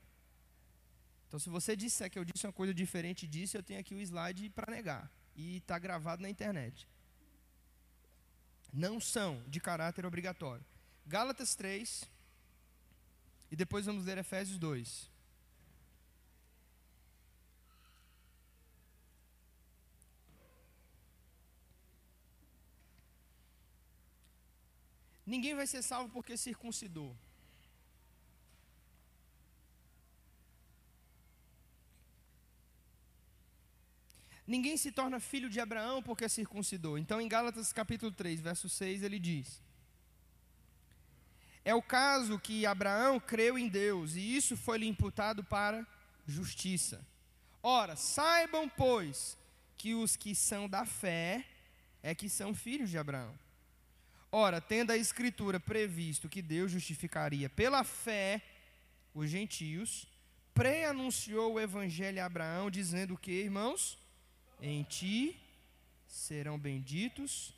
Então, se você disser que eu disse uma coisa diferente disso, eu tenho aqui o slide para negar. E está gravado na internet. Não são de caráter obrigatório. Gálatas 3, e depois vamos ler Efésios 2. Ninguém vai ser salvo porque circuncidou. Ninguém se torna filho de Abraão porque circuncidou. Então, em Gálatas capítulo 3, verso 6, ele diz: É o caso que Abraão creu em Deus, e isso foi-lhe imputado para justiça. Ora, saibam, pois, que os que são da fé é que são filhos de Abraão. Ora, tendo a Escritura previsto que Deus justificaria pela fé os gentios, pré-anunciou o Evangelho a Abraão, dizendo que, irmãos, em ti serão benditos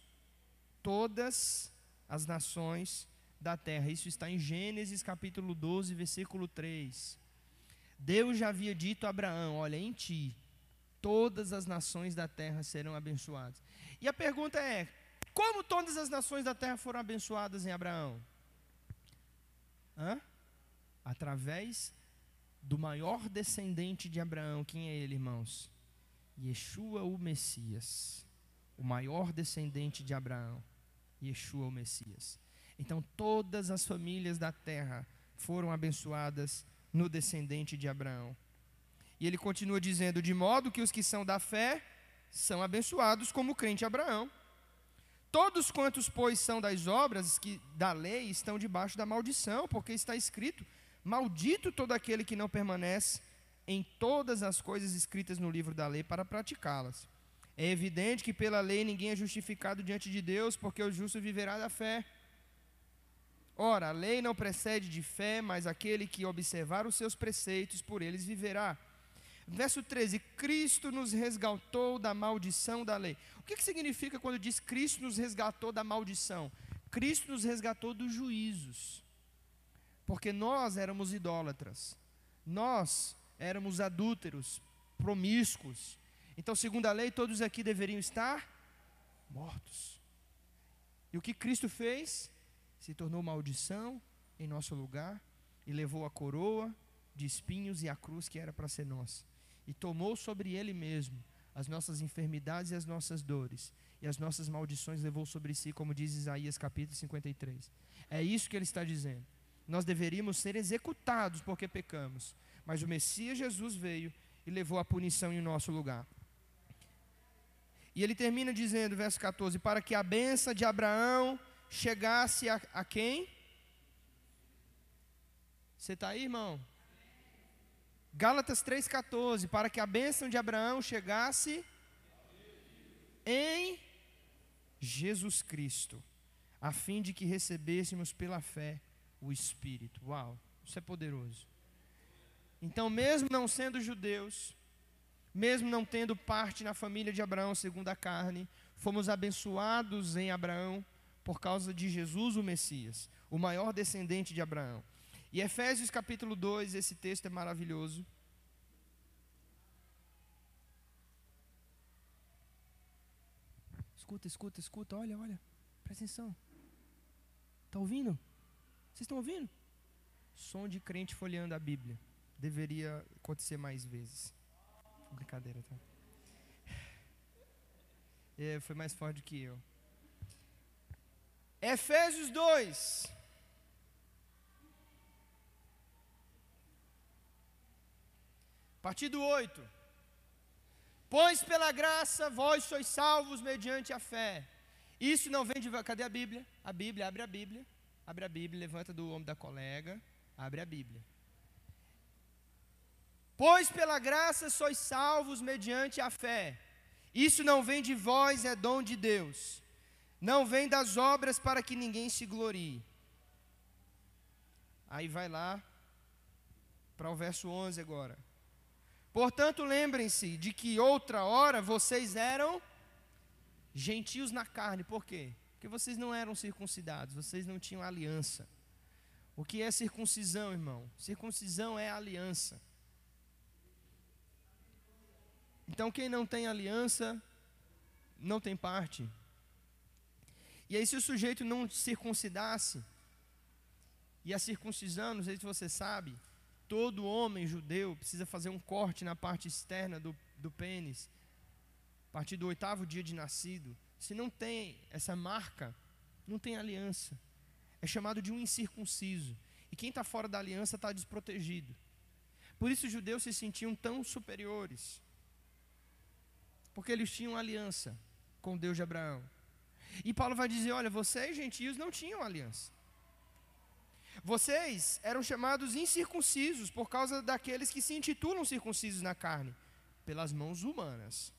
todas as nações da terra. Isso está em Gênesis capítulo 12, versículo 3. Deus já havia dito a Abraão: Olha, em ti todas as nações da terra serão abençoadas. E a pergunta é: como todas as nações da terra foram abençoadas em Abraão? Hã? Através do maior descendente de Abraão. Quem é ele, irmãos? Yeshua o Messias. O maior descendente de Abraão. Yeshua o Messias. Então todas as famílias da terra foram abençoadas no descendente de Abraão. E ele continua dizendo: de modo que os que são da fé são abençoados como o crente Abraão. Todos quantos, pois, são das obras que, da lei estão debaixo da maldição, porque está escrito: Maldito todo aquele que não permanece em todas as coisas escritas no livro da lei para praticá-las. É evidente que pela lei ninguém é justificado diante de Deus, porque o justo viverá da fé. Ora, a lei não precede de fé, mas aquele que observar os seus preceitos, por eles viverá. Verso 13: Cristo nos resgatou da maldição da lei. O que, que significa quando diz Cristo nos resgatou da maldição? Cristo nos resgatou dos juízos. Porque nós éramos idólatras, nós éramos adúlteros, promíscuos. Então, segundo a lei, todos aqui deveriam estar mortos. E o que Cristo fez? Se tornou maldição em nosso lugar e levou a coroa de espinhos e a cruz que era para ser nossa e tomou sobre ele mesmo as nossas enfermidades e as nossas dores, e as nossas maldições levou sobre si, como diz Isaías capítulo 53. É isso que ele está dizendo. Nós deveríamos ser executados porque pecamos, mas o Messias Jesus veio e levou a punição em nosso lugar. E ele termina dizendo, verso 14: Para que a benção de Abraão chegasse a, a quem? Você está aí, irmão? Gálatas 3,14, para que a bênção de Abraão chegasse em Jesus Cristo, a fim de que recebêssemos pela fé o Espírito. Uau, isso é poderoso. Então, mesmo não sendo judeus, mesmo não tendo parte na família de Abraão segundo a carne, fomos abençoados em Abraão por causa de Jesus, o Messias, o maior descendente de Abraão. E Efésios capítulo 2, esse texto é maravilhoso. Escuta, escuta, escuta, olha, olha, presta atenção. Está ouvindo? Vocês estão ouvindo? Som de crente folheando a Bíblia. Deveria acontecer mais vezes. Brincadeira, tá? É, foi mais forte que eu. Efésios 2. Partido 8. Pois pela graça vós sois salvos mediante a fé. Isso não vem de. Cadê a Bíblia? A Bíblia, abre a Bíblia. Abre a Bíblia, levanta do ombro da colega. Abre a Bíblia. Pois pela graça sois salvos mediante a fé. Isso não vem de vós, é dom de Deus. Não vem das obras para que ninguém se glorie. Aí vai lá para o verso 11 agora. Portanto, lembrem-se de que outra hora vocês eram gentios na carne. Por quê? Porque vocês não eram circuncidados, vocês não tinham aliança. O que é circuncisão, irmão? Circuncisão é aliança. Então, quem não tem aliança, não tem parte. E aí, se o sujeito não circuncidasse, e a circuncisão, não sei se você sabe, todo homem judeu precisa fazer um corte na parte externa do, do pênis, a partir do oitavo dia de nascido. Se não tem essa marca, não tem aliança. É chamado de um incircunciso. E quem está fora da aliança está desprotegido. Por isso os judeus se sentiam tão superiores. Porque eles tinham aliança com Deus de Abraão. E Paulo vai dizer: olha, vocês gentios não tinham aliança. Vocês eram chamados incircuncisos por causa daqueles que se intitulam circuncisos na carne, pelas mãos humanas.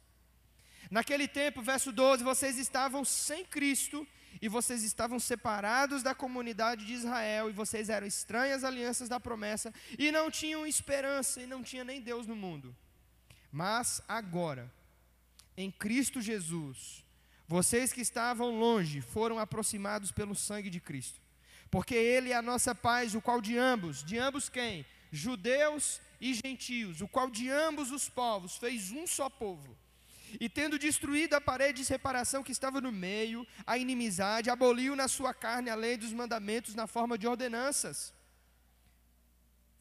Naquele tempo, verso 12, vocês estavam sem Cristo e vocês estavam separados da comunidade de Israel e vocês eram estranhas alianças da promessa e não tinham esperança e não tinha nem Deus no mundo. Mas agora, em Cristo Jesus, vocês que estavam longe foram aproximados pelo sangue de Cristo. Porque Ele é a nossa paz, o qual de ambos, de ambos quem? Judeus e gentios, o qual de ambos os povos fez um só povo e tendo destruído a parede de separação que estava no meio, a inimizade, aboliu na sua carne a lei dos mandamentos na forma de ordenanças.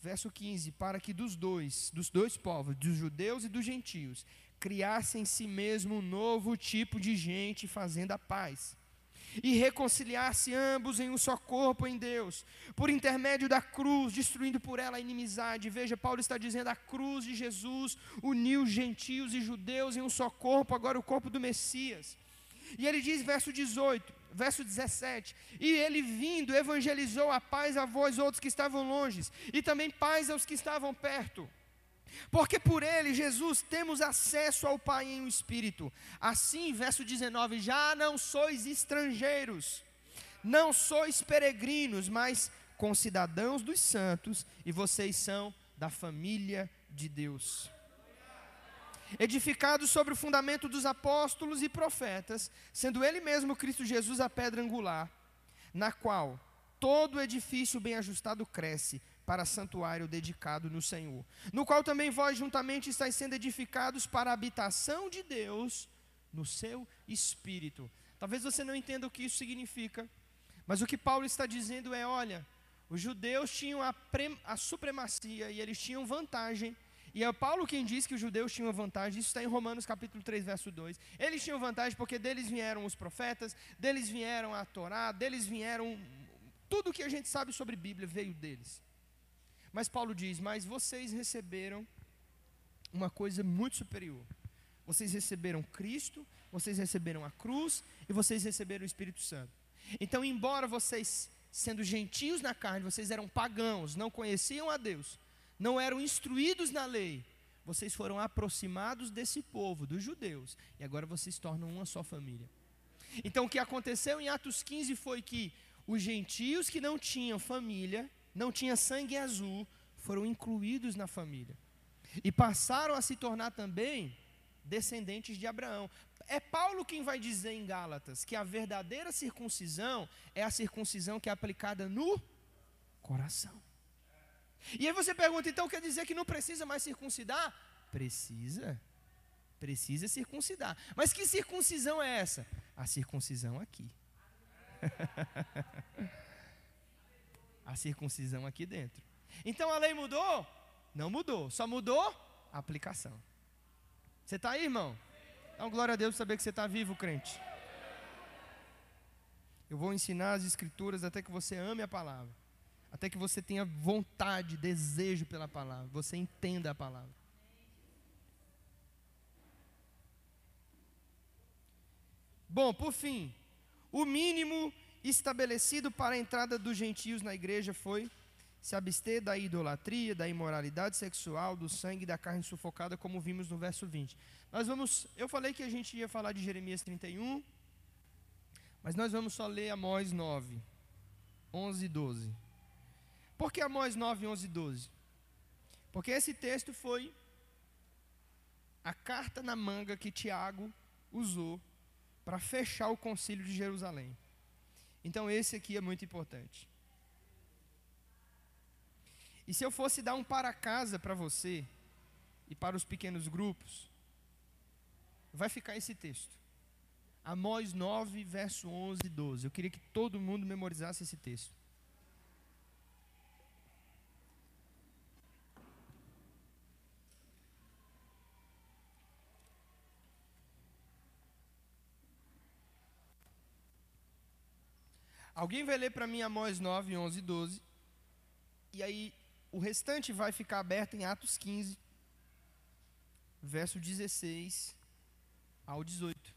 Verso 15: Para que dos dois, dos dois povos, dos judeus e dos gentios, criasse em si mesmo um novo tipo de gente, fazendo a paz e reconciliar-se ambos em um só corpo em Deus, por intermédio da cruz, destruindo por ela a inimizade. Veja, Paulo está dizendo: a cruz de Jesus uniu gentios e judeus em um só corpo, agora o corpo do Messias. E ele diz, verso 18, verso 17: E ele vindo evangelizou a paz a vós outros que estavam longe, e também paz aos que estavam perto. Porque por ele, Jesus, temos acesso ao Pai em um espírito. Assim, verso 19: já não sois estrangeiros, não sois peregrinos, mas concidadãos dos santos, e vocês são da família de Deus. Edificados sobre o fundamento dos apóstolos e profetas, sendo Ele mesmo Cristo Jesus a pedra angular, na qual todo edifício bem ajustado cresce para santuário dedicado no Senhor, no qual também vós juntamente estáis sendo edificados para a habitação de Deus no seu espírito. Talvez você não entenda o que isso significa, mas o que Paulo está dizendo é: olha, os judeus tinham a, a supremacia e eles tinham vantagem. E é Paulo quem diz que os judeus tinham vantagem, isso está em Romanos capítulo 3, verso 2. Eles tinham vantagem porque deles vieram os profetas, deles vieram a Torá, deles vieram. Tudo que a gente sabe sobre Bíblia veio deles. Mas Paulo diz: Mas vocês receberam uma coisa muito superior. Vocês receberam Cristo, vocês receberam a cruz e vocês receberam o Espírito Santo. Então, embora vocês, sendo gentios na carne, vocês eram pagãos, não conheciam a Deus, não eram instruídos na lei, vocês foram aproximados desse povo, dos judeus, e agora vocês tornam uma só família. Então, o que aconteceu em Atos 15 foi que os gentios que não tinham família, não tinha sangue azul, foram incluídos na família e passaram a se tornar também descendentes de Abraão. É Paulo quem vai dizer em Gálatas que a verdadeira circuncisão é a circuncisão que é aplicada no coração. E aí você pergunta, então quer dizer que não precisa mais circuncidar? Precisa. Precisa circuncidar. Mas que circuncisão é essa? A circuncisão aqui. a circuncisão aqui dentro. Então a lei mudou? Não mudou. Só mudou a aplicação. Você está aí, irmão? Então, glória a Deus saber que você está vivo, crente. Eu vou ensinar as escrituras até que você ame a palavra. Até que você tenha vontade, desejo pela palavra. Você entenda a palavra. Bom, por fim, o mínimo estabelecido para a entrada dos gentios na igreja foi se abster da idolatria, da imoralidade sexual, do sangue e da carne sufocada, como vimos no verso 20. Nós vamos, eu falei que a gente ia falar de Jeremias 31, mas nós vamos só ler Amós 9, 11 e 12. Por que Amós 9, 11 e 12? Porque esse texto foi a carta na manga que Tiago usou para fechar o concílio de Jerusalém. Então esse aqui é muito importante. E se eu fosse dar um para casa para você e para os pequenos grupos, vai ficar esse texto. Amós 9, verso 11 e 12. Eu queria que todo mundo memorizasse esse texto. Alguém vai ler para mim Amós 9, 11 e 12. E aí o restante vai ficar aberto em Atos 15, verso 16 ao 18.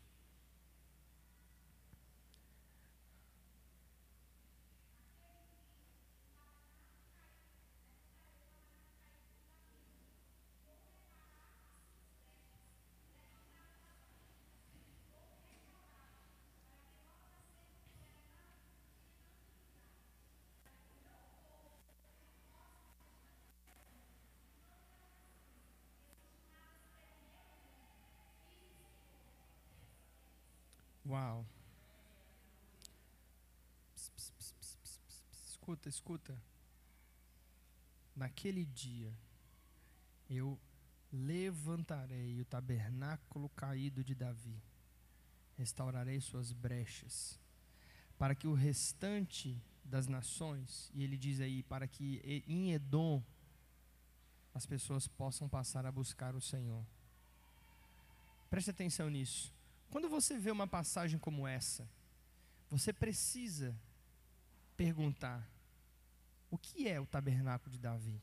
Uau. Escuta, escuta. Naquele dia eu levantarei o tabernáculo caído de Davi, restaurarei suas brechas, para que o restante das nações, e ele diz aí, para que em Edom as pessoas possam passar a buscar o Senhor. Preste atenção nisso. Quando você vê uma passagem como essa, você precisa perguntar: o que é o tabernáculo de Davi?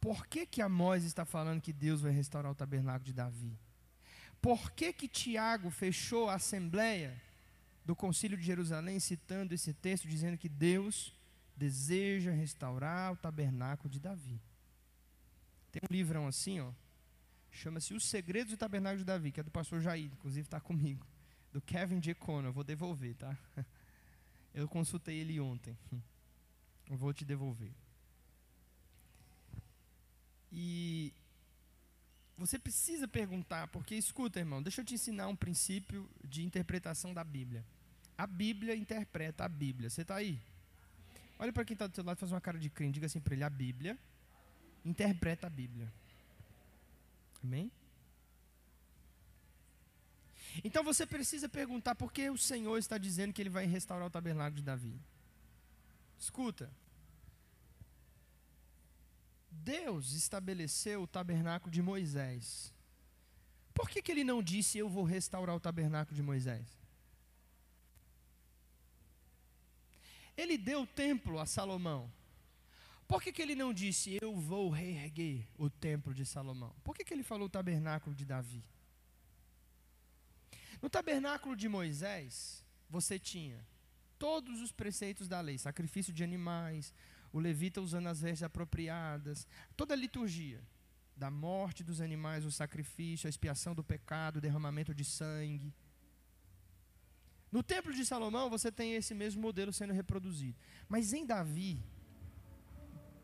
Por que que Amós está falando que Deus vai restaurar o tabernáculo de Davi? Por que que Tiago fechou a assembleia do concílio de Jerusalém citando esse texto dizendo que Deus deseja restaurar o tabernáculo de Davi? Tem um livrão assim, ó, Chama-se Os Segredos do Tabernáculo de Davi, que é do pastor Jair, inclusive está comigo. Do Kevin J. Conner, eu vou devolver, tá? Eu consultei ele ontem. Eu vou te devolver. E você precisa perguntar, porque escuta, irmão, deixa eu te ensinar um princípio de interpretação da Bíblia. A Bíblia interpreta a Bíblia. Você está aí? Olha para quem está do seu lado, faz uma cara de crente, diga assim para ele: a Bíblia interpreta a Bíblia. Amém? Então você precisa perguntar por que o Senhor está dizendo que ele vai restaurar o tabernáculo de Davi. Escuta. Deus estabeleceu o tabernáculo de Moisés. Por que, que ele não disse eu vou restaurar o tabernáculo de Moisés? Ele deu o templo a Salomão. Por que, que ele não disse, eu vou reerguer o templo de Salomão? Por que, que ele falou o tabernáculo de Davi? No tabernáculo de Moisés, você tinha todos os preceitos da lei, sacrifício de animais, o levita usando as vestes apropriadas, toda a liturgia da morte dos animais, o sacrifício, a expiação do pecado, o derramamento de sangue. No templo de Salomão, você tem esse mesmo modelo sendo reproduzido. Mas em Davi,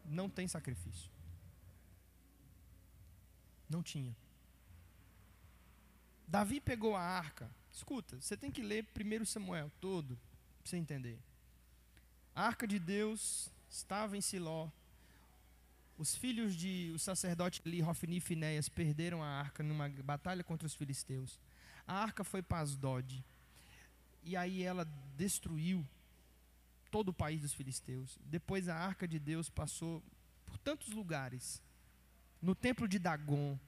não tem sacrifício. Não tinha. Davi pegou a arca. Escuta, você tem que ler 1 Samuel todo, para você entender. A arca de Deus estava em Siló. Os filhos de o sacerdote ali, Hofni e Finéias, perderam a arca numa batalha contra os filisteus. A arca foi para Asdod. E aí ela destruiu todo o país dos filisteus. Depois a arca de Deus passou por tantos lugares. No templo de Dagon,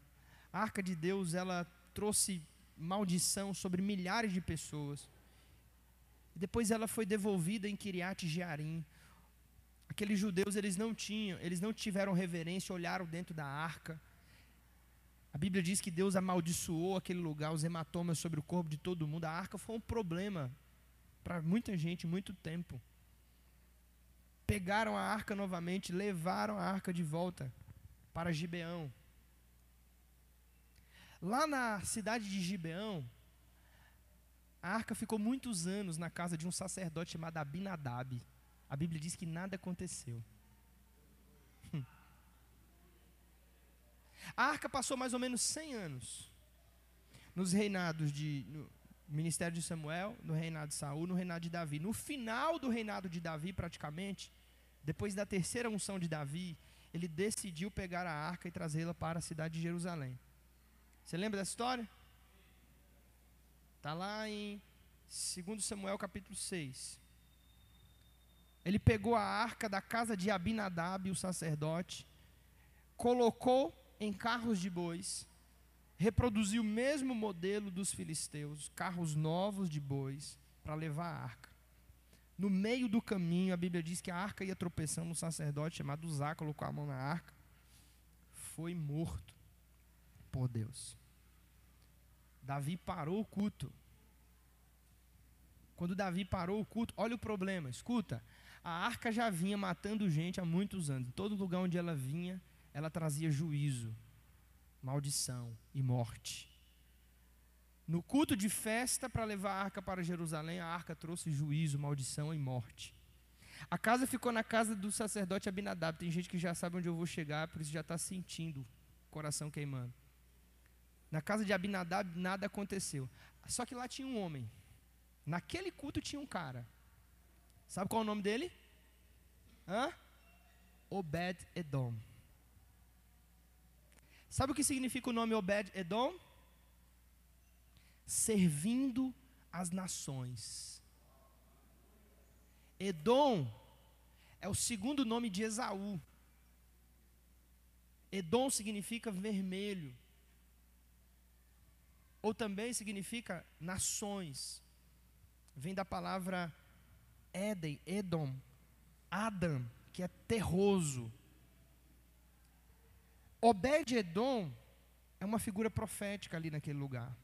a arca de Deus, ela trouxe maldição sobre milhares de pessoas. Depois ela foi devolvida em Kiriat Jearim. Aqueles judeus, eles não tinham, eles não tiveram reverência, olharam dentro da arca. A Bíblia diz que Deus amaldiçoou aquele lugar, os hematomas sobre o corpo de todo mundo. A arca foi um problema para muita gente, muito tempo. Pegaram a arca novamente, levaram a arca de volta para Gibeão. Lá na cidade de Gibeão, a arca ficou muitos anos na casa de um sacerdote chamado Abinadab. A Bíblia diz que nada aconteceu. Hum. A arca passou mais ou menos 100 anos nos reinados de no ministério de Samuel, no reinado de Saul, no reinado de Davi. No final do reinado de Davi, praticamente, depois da terceira unção de Davi, ele decidiu pegar a arca e trazê-la para a cidade de Jerusalém. Você lembra dessa história? Está lá em 2 Samuel capítulo 6. Ele pegou a arca da casa de Abinadab, o sacerdote, colocou em carros de bois, reproduziu o mesmo modelo dos filisteus, carros novos de bois, para levar a arca. No meio do caminho, a Bíblia diz que a arca ia tropeçando, um sacerdote chamado Zá colocou a mão na arca, foi morto por Deus. Davi parou o culto. Quando Davi parou o culto, olha o problema, escuta. A arca já vinha matando gente há muitos anos. Em todo lugar onde ela vinha, ela trazia juízo, maldição e morte. No culto de festa para levar a arca para Jerusalém, a arca trouxe juízo, maldição e morte. A casa ficou na casa do sacerdote Abinadab. Tem gente que já sabe onde eu vou chegar, por isso já está sentindo o coração queimando. Na casa de Abinadab nada aconteceu. Só que lá tinha um homem. Naquele culto tinha um cara. Sabe qual é o nome dele? Hã? Obed Edom. Sabe o que significa o nome Obed Edom? Servindo as nações. Edom é o segundo nome de Esaú. Edom significa vermelho ou também significa nações. Vem da palavra Éden, Edom, Adam, que é terroso. Obed-Edom é uma figura profética ali naquele lugar.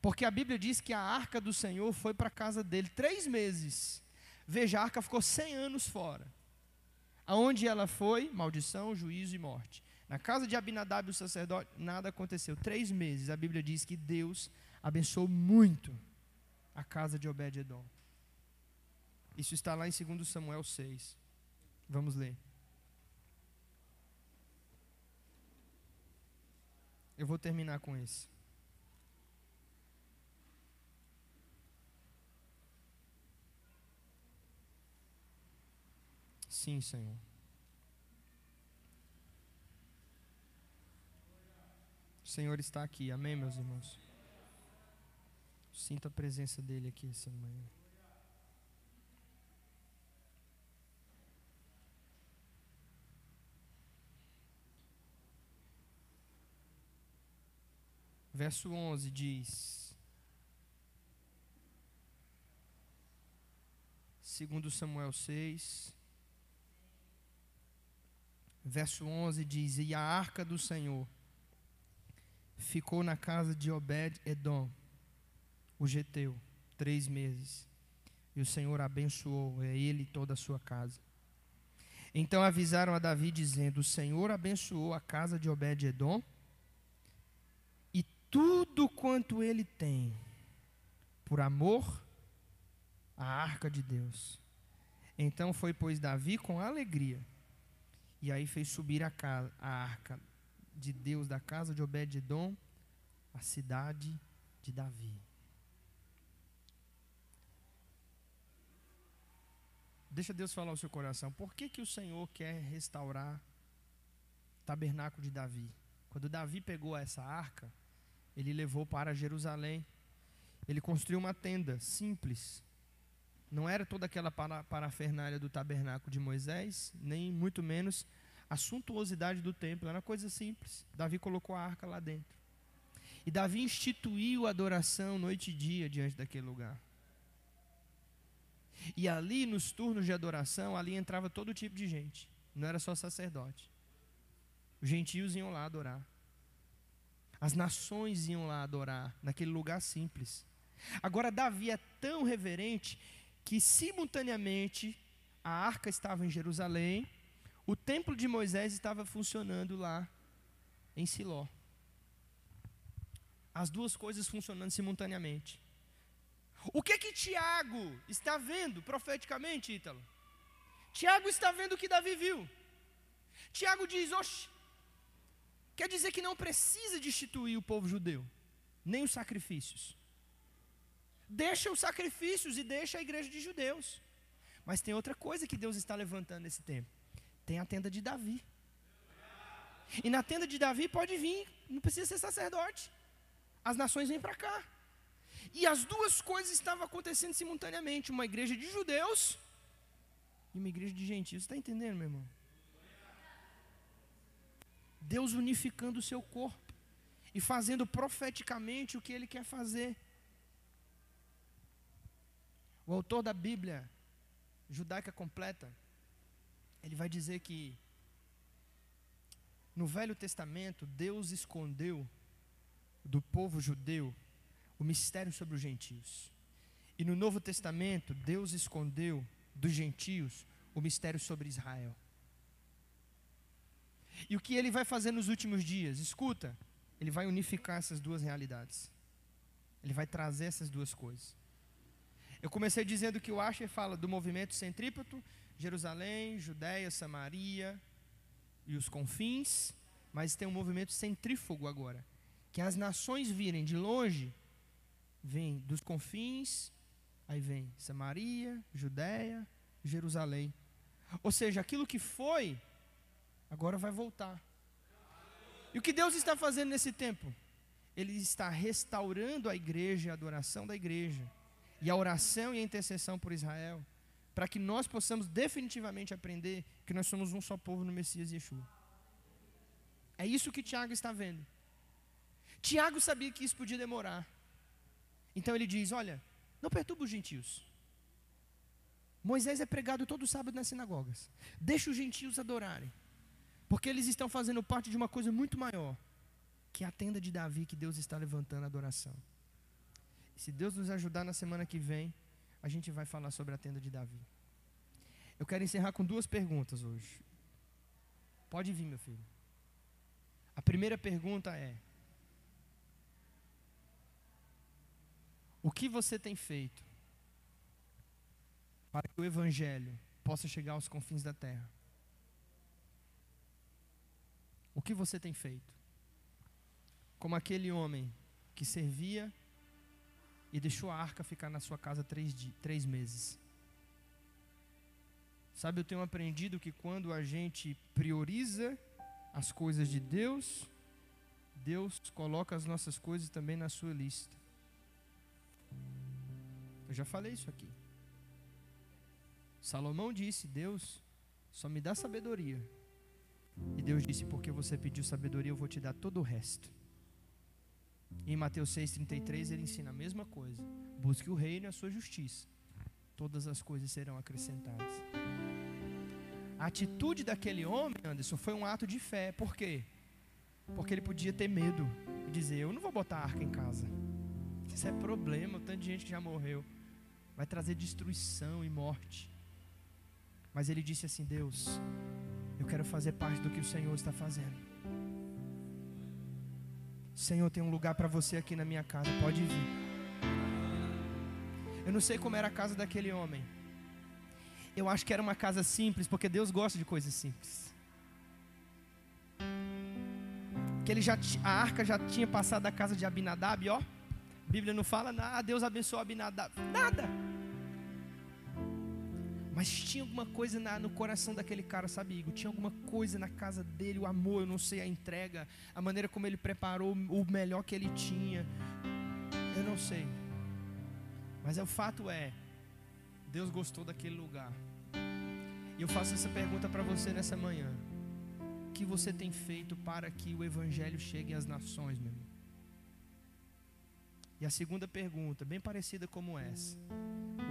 Porque a Bíblia diz que a arca do Senhor foi para a casa dele três meses. Veja, a arca ficou cem anos fora. Aonde ela foi, maldição, juízo e morte. Na casa de Abinadab, o sacerdote, nada aconteceu. Três meses, a Bíblia diz que Deus abençoou muito a casa de Obed-Edom. Isso está lá em 2 Samuel 6. Vamos ler. Eu vou terminar com esse. Sim, Senhor. O Senhor está aqui, amém, meus irmãos? Sinta a presença dEle aqui essa manhã. Verso 11 diz: Segundo Samuel 6, verso 11 diz: E a arca do Senhor ficou na casa de Obed-Edom, o geteu, três meses. E o Senhor abençoou é ele e toda a sua casa. Então avisaram a Davi, dizendo: O Senhor abençoou a casa de Obed-Edom e tudo quanto ele tem, por amor à arca de Deus. Então foi, pois, Davi com alegria E aí fez subir a, casa, a arca de Deus da casa de Obed-edom, a cidade de Davi. Deixa Deus falar o seu coração. Por que, que o Senhor quer restaurar o tabernáculo de Davi? Quando Davi pegou essa arca, ele levou para Jerusalém. Ele construiu uma tenda simples. Não era toda aquela parafernália do tabernáculo de Moisés, nem muito menos a suntuosidade do templo. Era uma coisa simples. Davi colocou a arca lá dentro. E Davi instituiu a adoração noite e dia diante daquele lugar. E ali, nos turnos de adoração, ali entrava todo tipo de gente. Não era só sacerdote. Os gentios iam lá adorar. As nações iam lá adorar, naquele lugar simples. Agora, Davi é tão reverente que, simultaneamente, a arca estava em Jerusalém, o templo de Moisés estava funcionando lá em Siló. As duas coisas funcionando simultaneamente. O que que Tiago está vendo profeticamente, Ítalo? Tiago está vendo o que Davi viu. Tiago diz: Oxe, quer dizer que não precisa destituir o povo judeu, nem os sacrifícios. Deixa os sacrifícios e deixa a igreja de judeus. Mas tem outra coisa que Deus está levantando nesse tempo: tem a tenda de Davi. E na tenda de Davi pode vir, não precisa ser sacerdote. As nações vêm para cá. E as duas coisas estavam acontecendo simultaneamente: uma igreja de judeus e uma igreja de gentios. Está entendendo, meu irmão? Deus unificando o seu corpo e fazendo profeticamente o que ele quer fazer. O autor da Bíblia judaica completa, ele vai dizer que no Velho Testamento Deus escondeu do povo judeu o mistério sobre os gentios. E no Novo Testamento, Deus escondeu dos gentios o mistério sobre Israel. E o que ele vai fazer nos últimos dias? Escuta, ele vai unificar essas duas realidades. Ele vai trazer essas duas coisas. Eu comecei dizendo que o Asher fala do movimento centrípeto, Jerusalém, Judéia, Samaria e os confins, mas tem um movimento centrífugo agora, que as nações virem de longe vem dos confins, aí vem Samaria, Judéia, Jerusalém. Ou seja, aquilo que foi, agora vai voltar. E o que Deus está fazendo nesse tempo? Ele está restaurando a igreja, a adoração da igreja, e a oração e a intercessão por Israel, para que nós possamos definitivamente aprender que nós somos um só povo no Messias Yeshua. É isso que Tiago está vendo. Tiago sabia que isso podia demorar. Então ele diz: Olha, não perturba os gentios. Moisés é pregado todo sábado nas sinagogas. Deixa os gentios adorarem. Porque eles estão fazendo parte de uma coisa muito maior, que é a tenda de Davi que Deus está levantando a adoração. Se Deus nos ajudar na semana que vem, a gente vai falar sobre a tenda de Davi. Eu quero encerrar com duas perguntas hoje. Pode vir, meu filho. A primeira pergunta é: O que você tem feito para que o Evangelho possa chegar aos confins da terra? O que você tem feito? Como aquele homem que servia e deixou a arca ficar na sua casa três, três meses. Sabe, eu tenho aprendido que quando a gente prioriza as coisas de Deus, Deus coloca as nossas coisas também na sua lista. Eu já falei isso aqui. Salomão disse: Deus só me dá sabedoria. E Deus disse: Porque você pediu sabedoria, eu vou te dar todo o resto. Em Mateus 6,33 ele ensina a mesma coisa: Busque o reino e a sua justiça. Todas as coisas serão acrescentadas. A atitude daquele homem, Anderson, foi um ato de fé. Por quê? Porque ele podia ter medo e dizer: Eu não vou botar arca em casa. Isso é problema, tanto de gente que já morreu. Vai trazer destruição e morte. Mas ele disse assim: Deus, eu quero fazer parte do que o Senhor está fazendo. Senhor, tem um lugar para você aqui na minha casa, pode vir. Eu não sei como era a casa daquele homem. Eu acho que era uma casa simples, porque Deus gosta de coisas simples. Que ele já a arca já tinha passado da casa de Abinadab, ó. A Bíblia não fala, ah, Deus abençoou Abinadab. Nada. Mas tinha alguma coisa na, no coração daquele cara, sabe, Igor? Tinha alguma coisa na casa dele, o amor, eu não sei, a entrega, a maneira como ele preparou o melhor que ele tinha. Eu não sei. Mas é, o fato é, Deus gostou daquele lugar. E eu faço essa pergunta para você nessa manhã. O que você tem feito para que o Evangelho chegue às nações, meu irmão? E a segunda pergunta, bem parecida como essa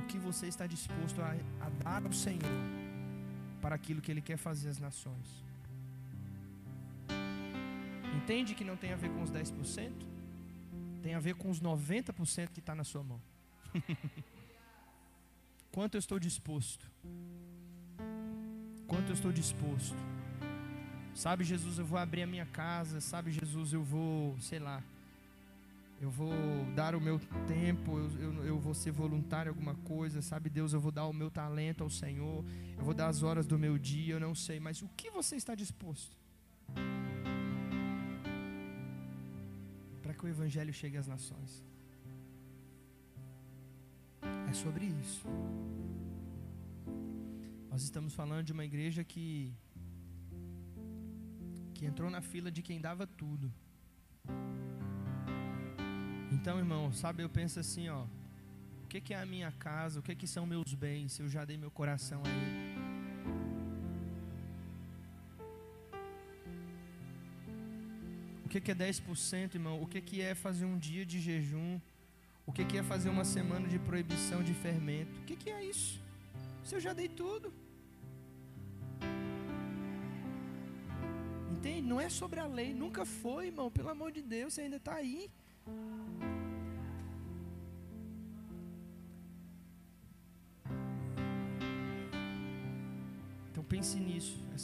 que você está disposto a, a dar ao Senhor para aquilo que Ele quer fazer às nações. Entende que não tem a ver com os 10%? Tem a ver com os 90% que está na sua mão. Quanto eu estou disposto? Quanto eu estou disposto? Sabe, Jesus, eu vou abrir a minha casa. Sabe, Jesus, eu vou, sei lá, eu vou dar o meu tempo, eu, eu, eu, vou ser voluntário em alguma coisa, sabe, Deus, eu vou dar o meu talento ao Senhor, eu vou dar as horas do meu dia, eu não sei, mas o que você está disposto para que o Evangelho chegue às nações? É sobre isso. Nós estamos falando de uma igreja que que entrou na fila de quem dava tudo. Então, irmão, sabe, eu penso assim, ó, o que, que é a minha casa, o que, que são meus bens, se eu já dei meu coração a Ele. O que, que é 10%, irmão? O que, que é fazer um dia de jejum? O que, que é fazer uma semana de proibição de fermento? O que, que é isso? Se eu já dei tudo. Entende? Não é sobre a lei, nunca foi, irmão. Pelo amor de Deus, você ainda está aí. Pense nisso essa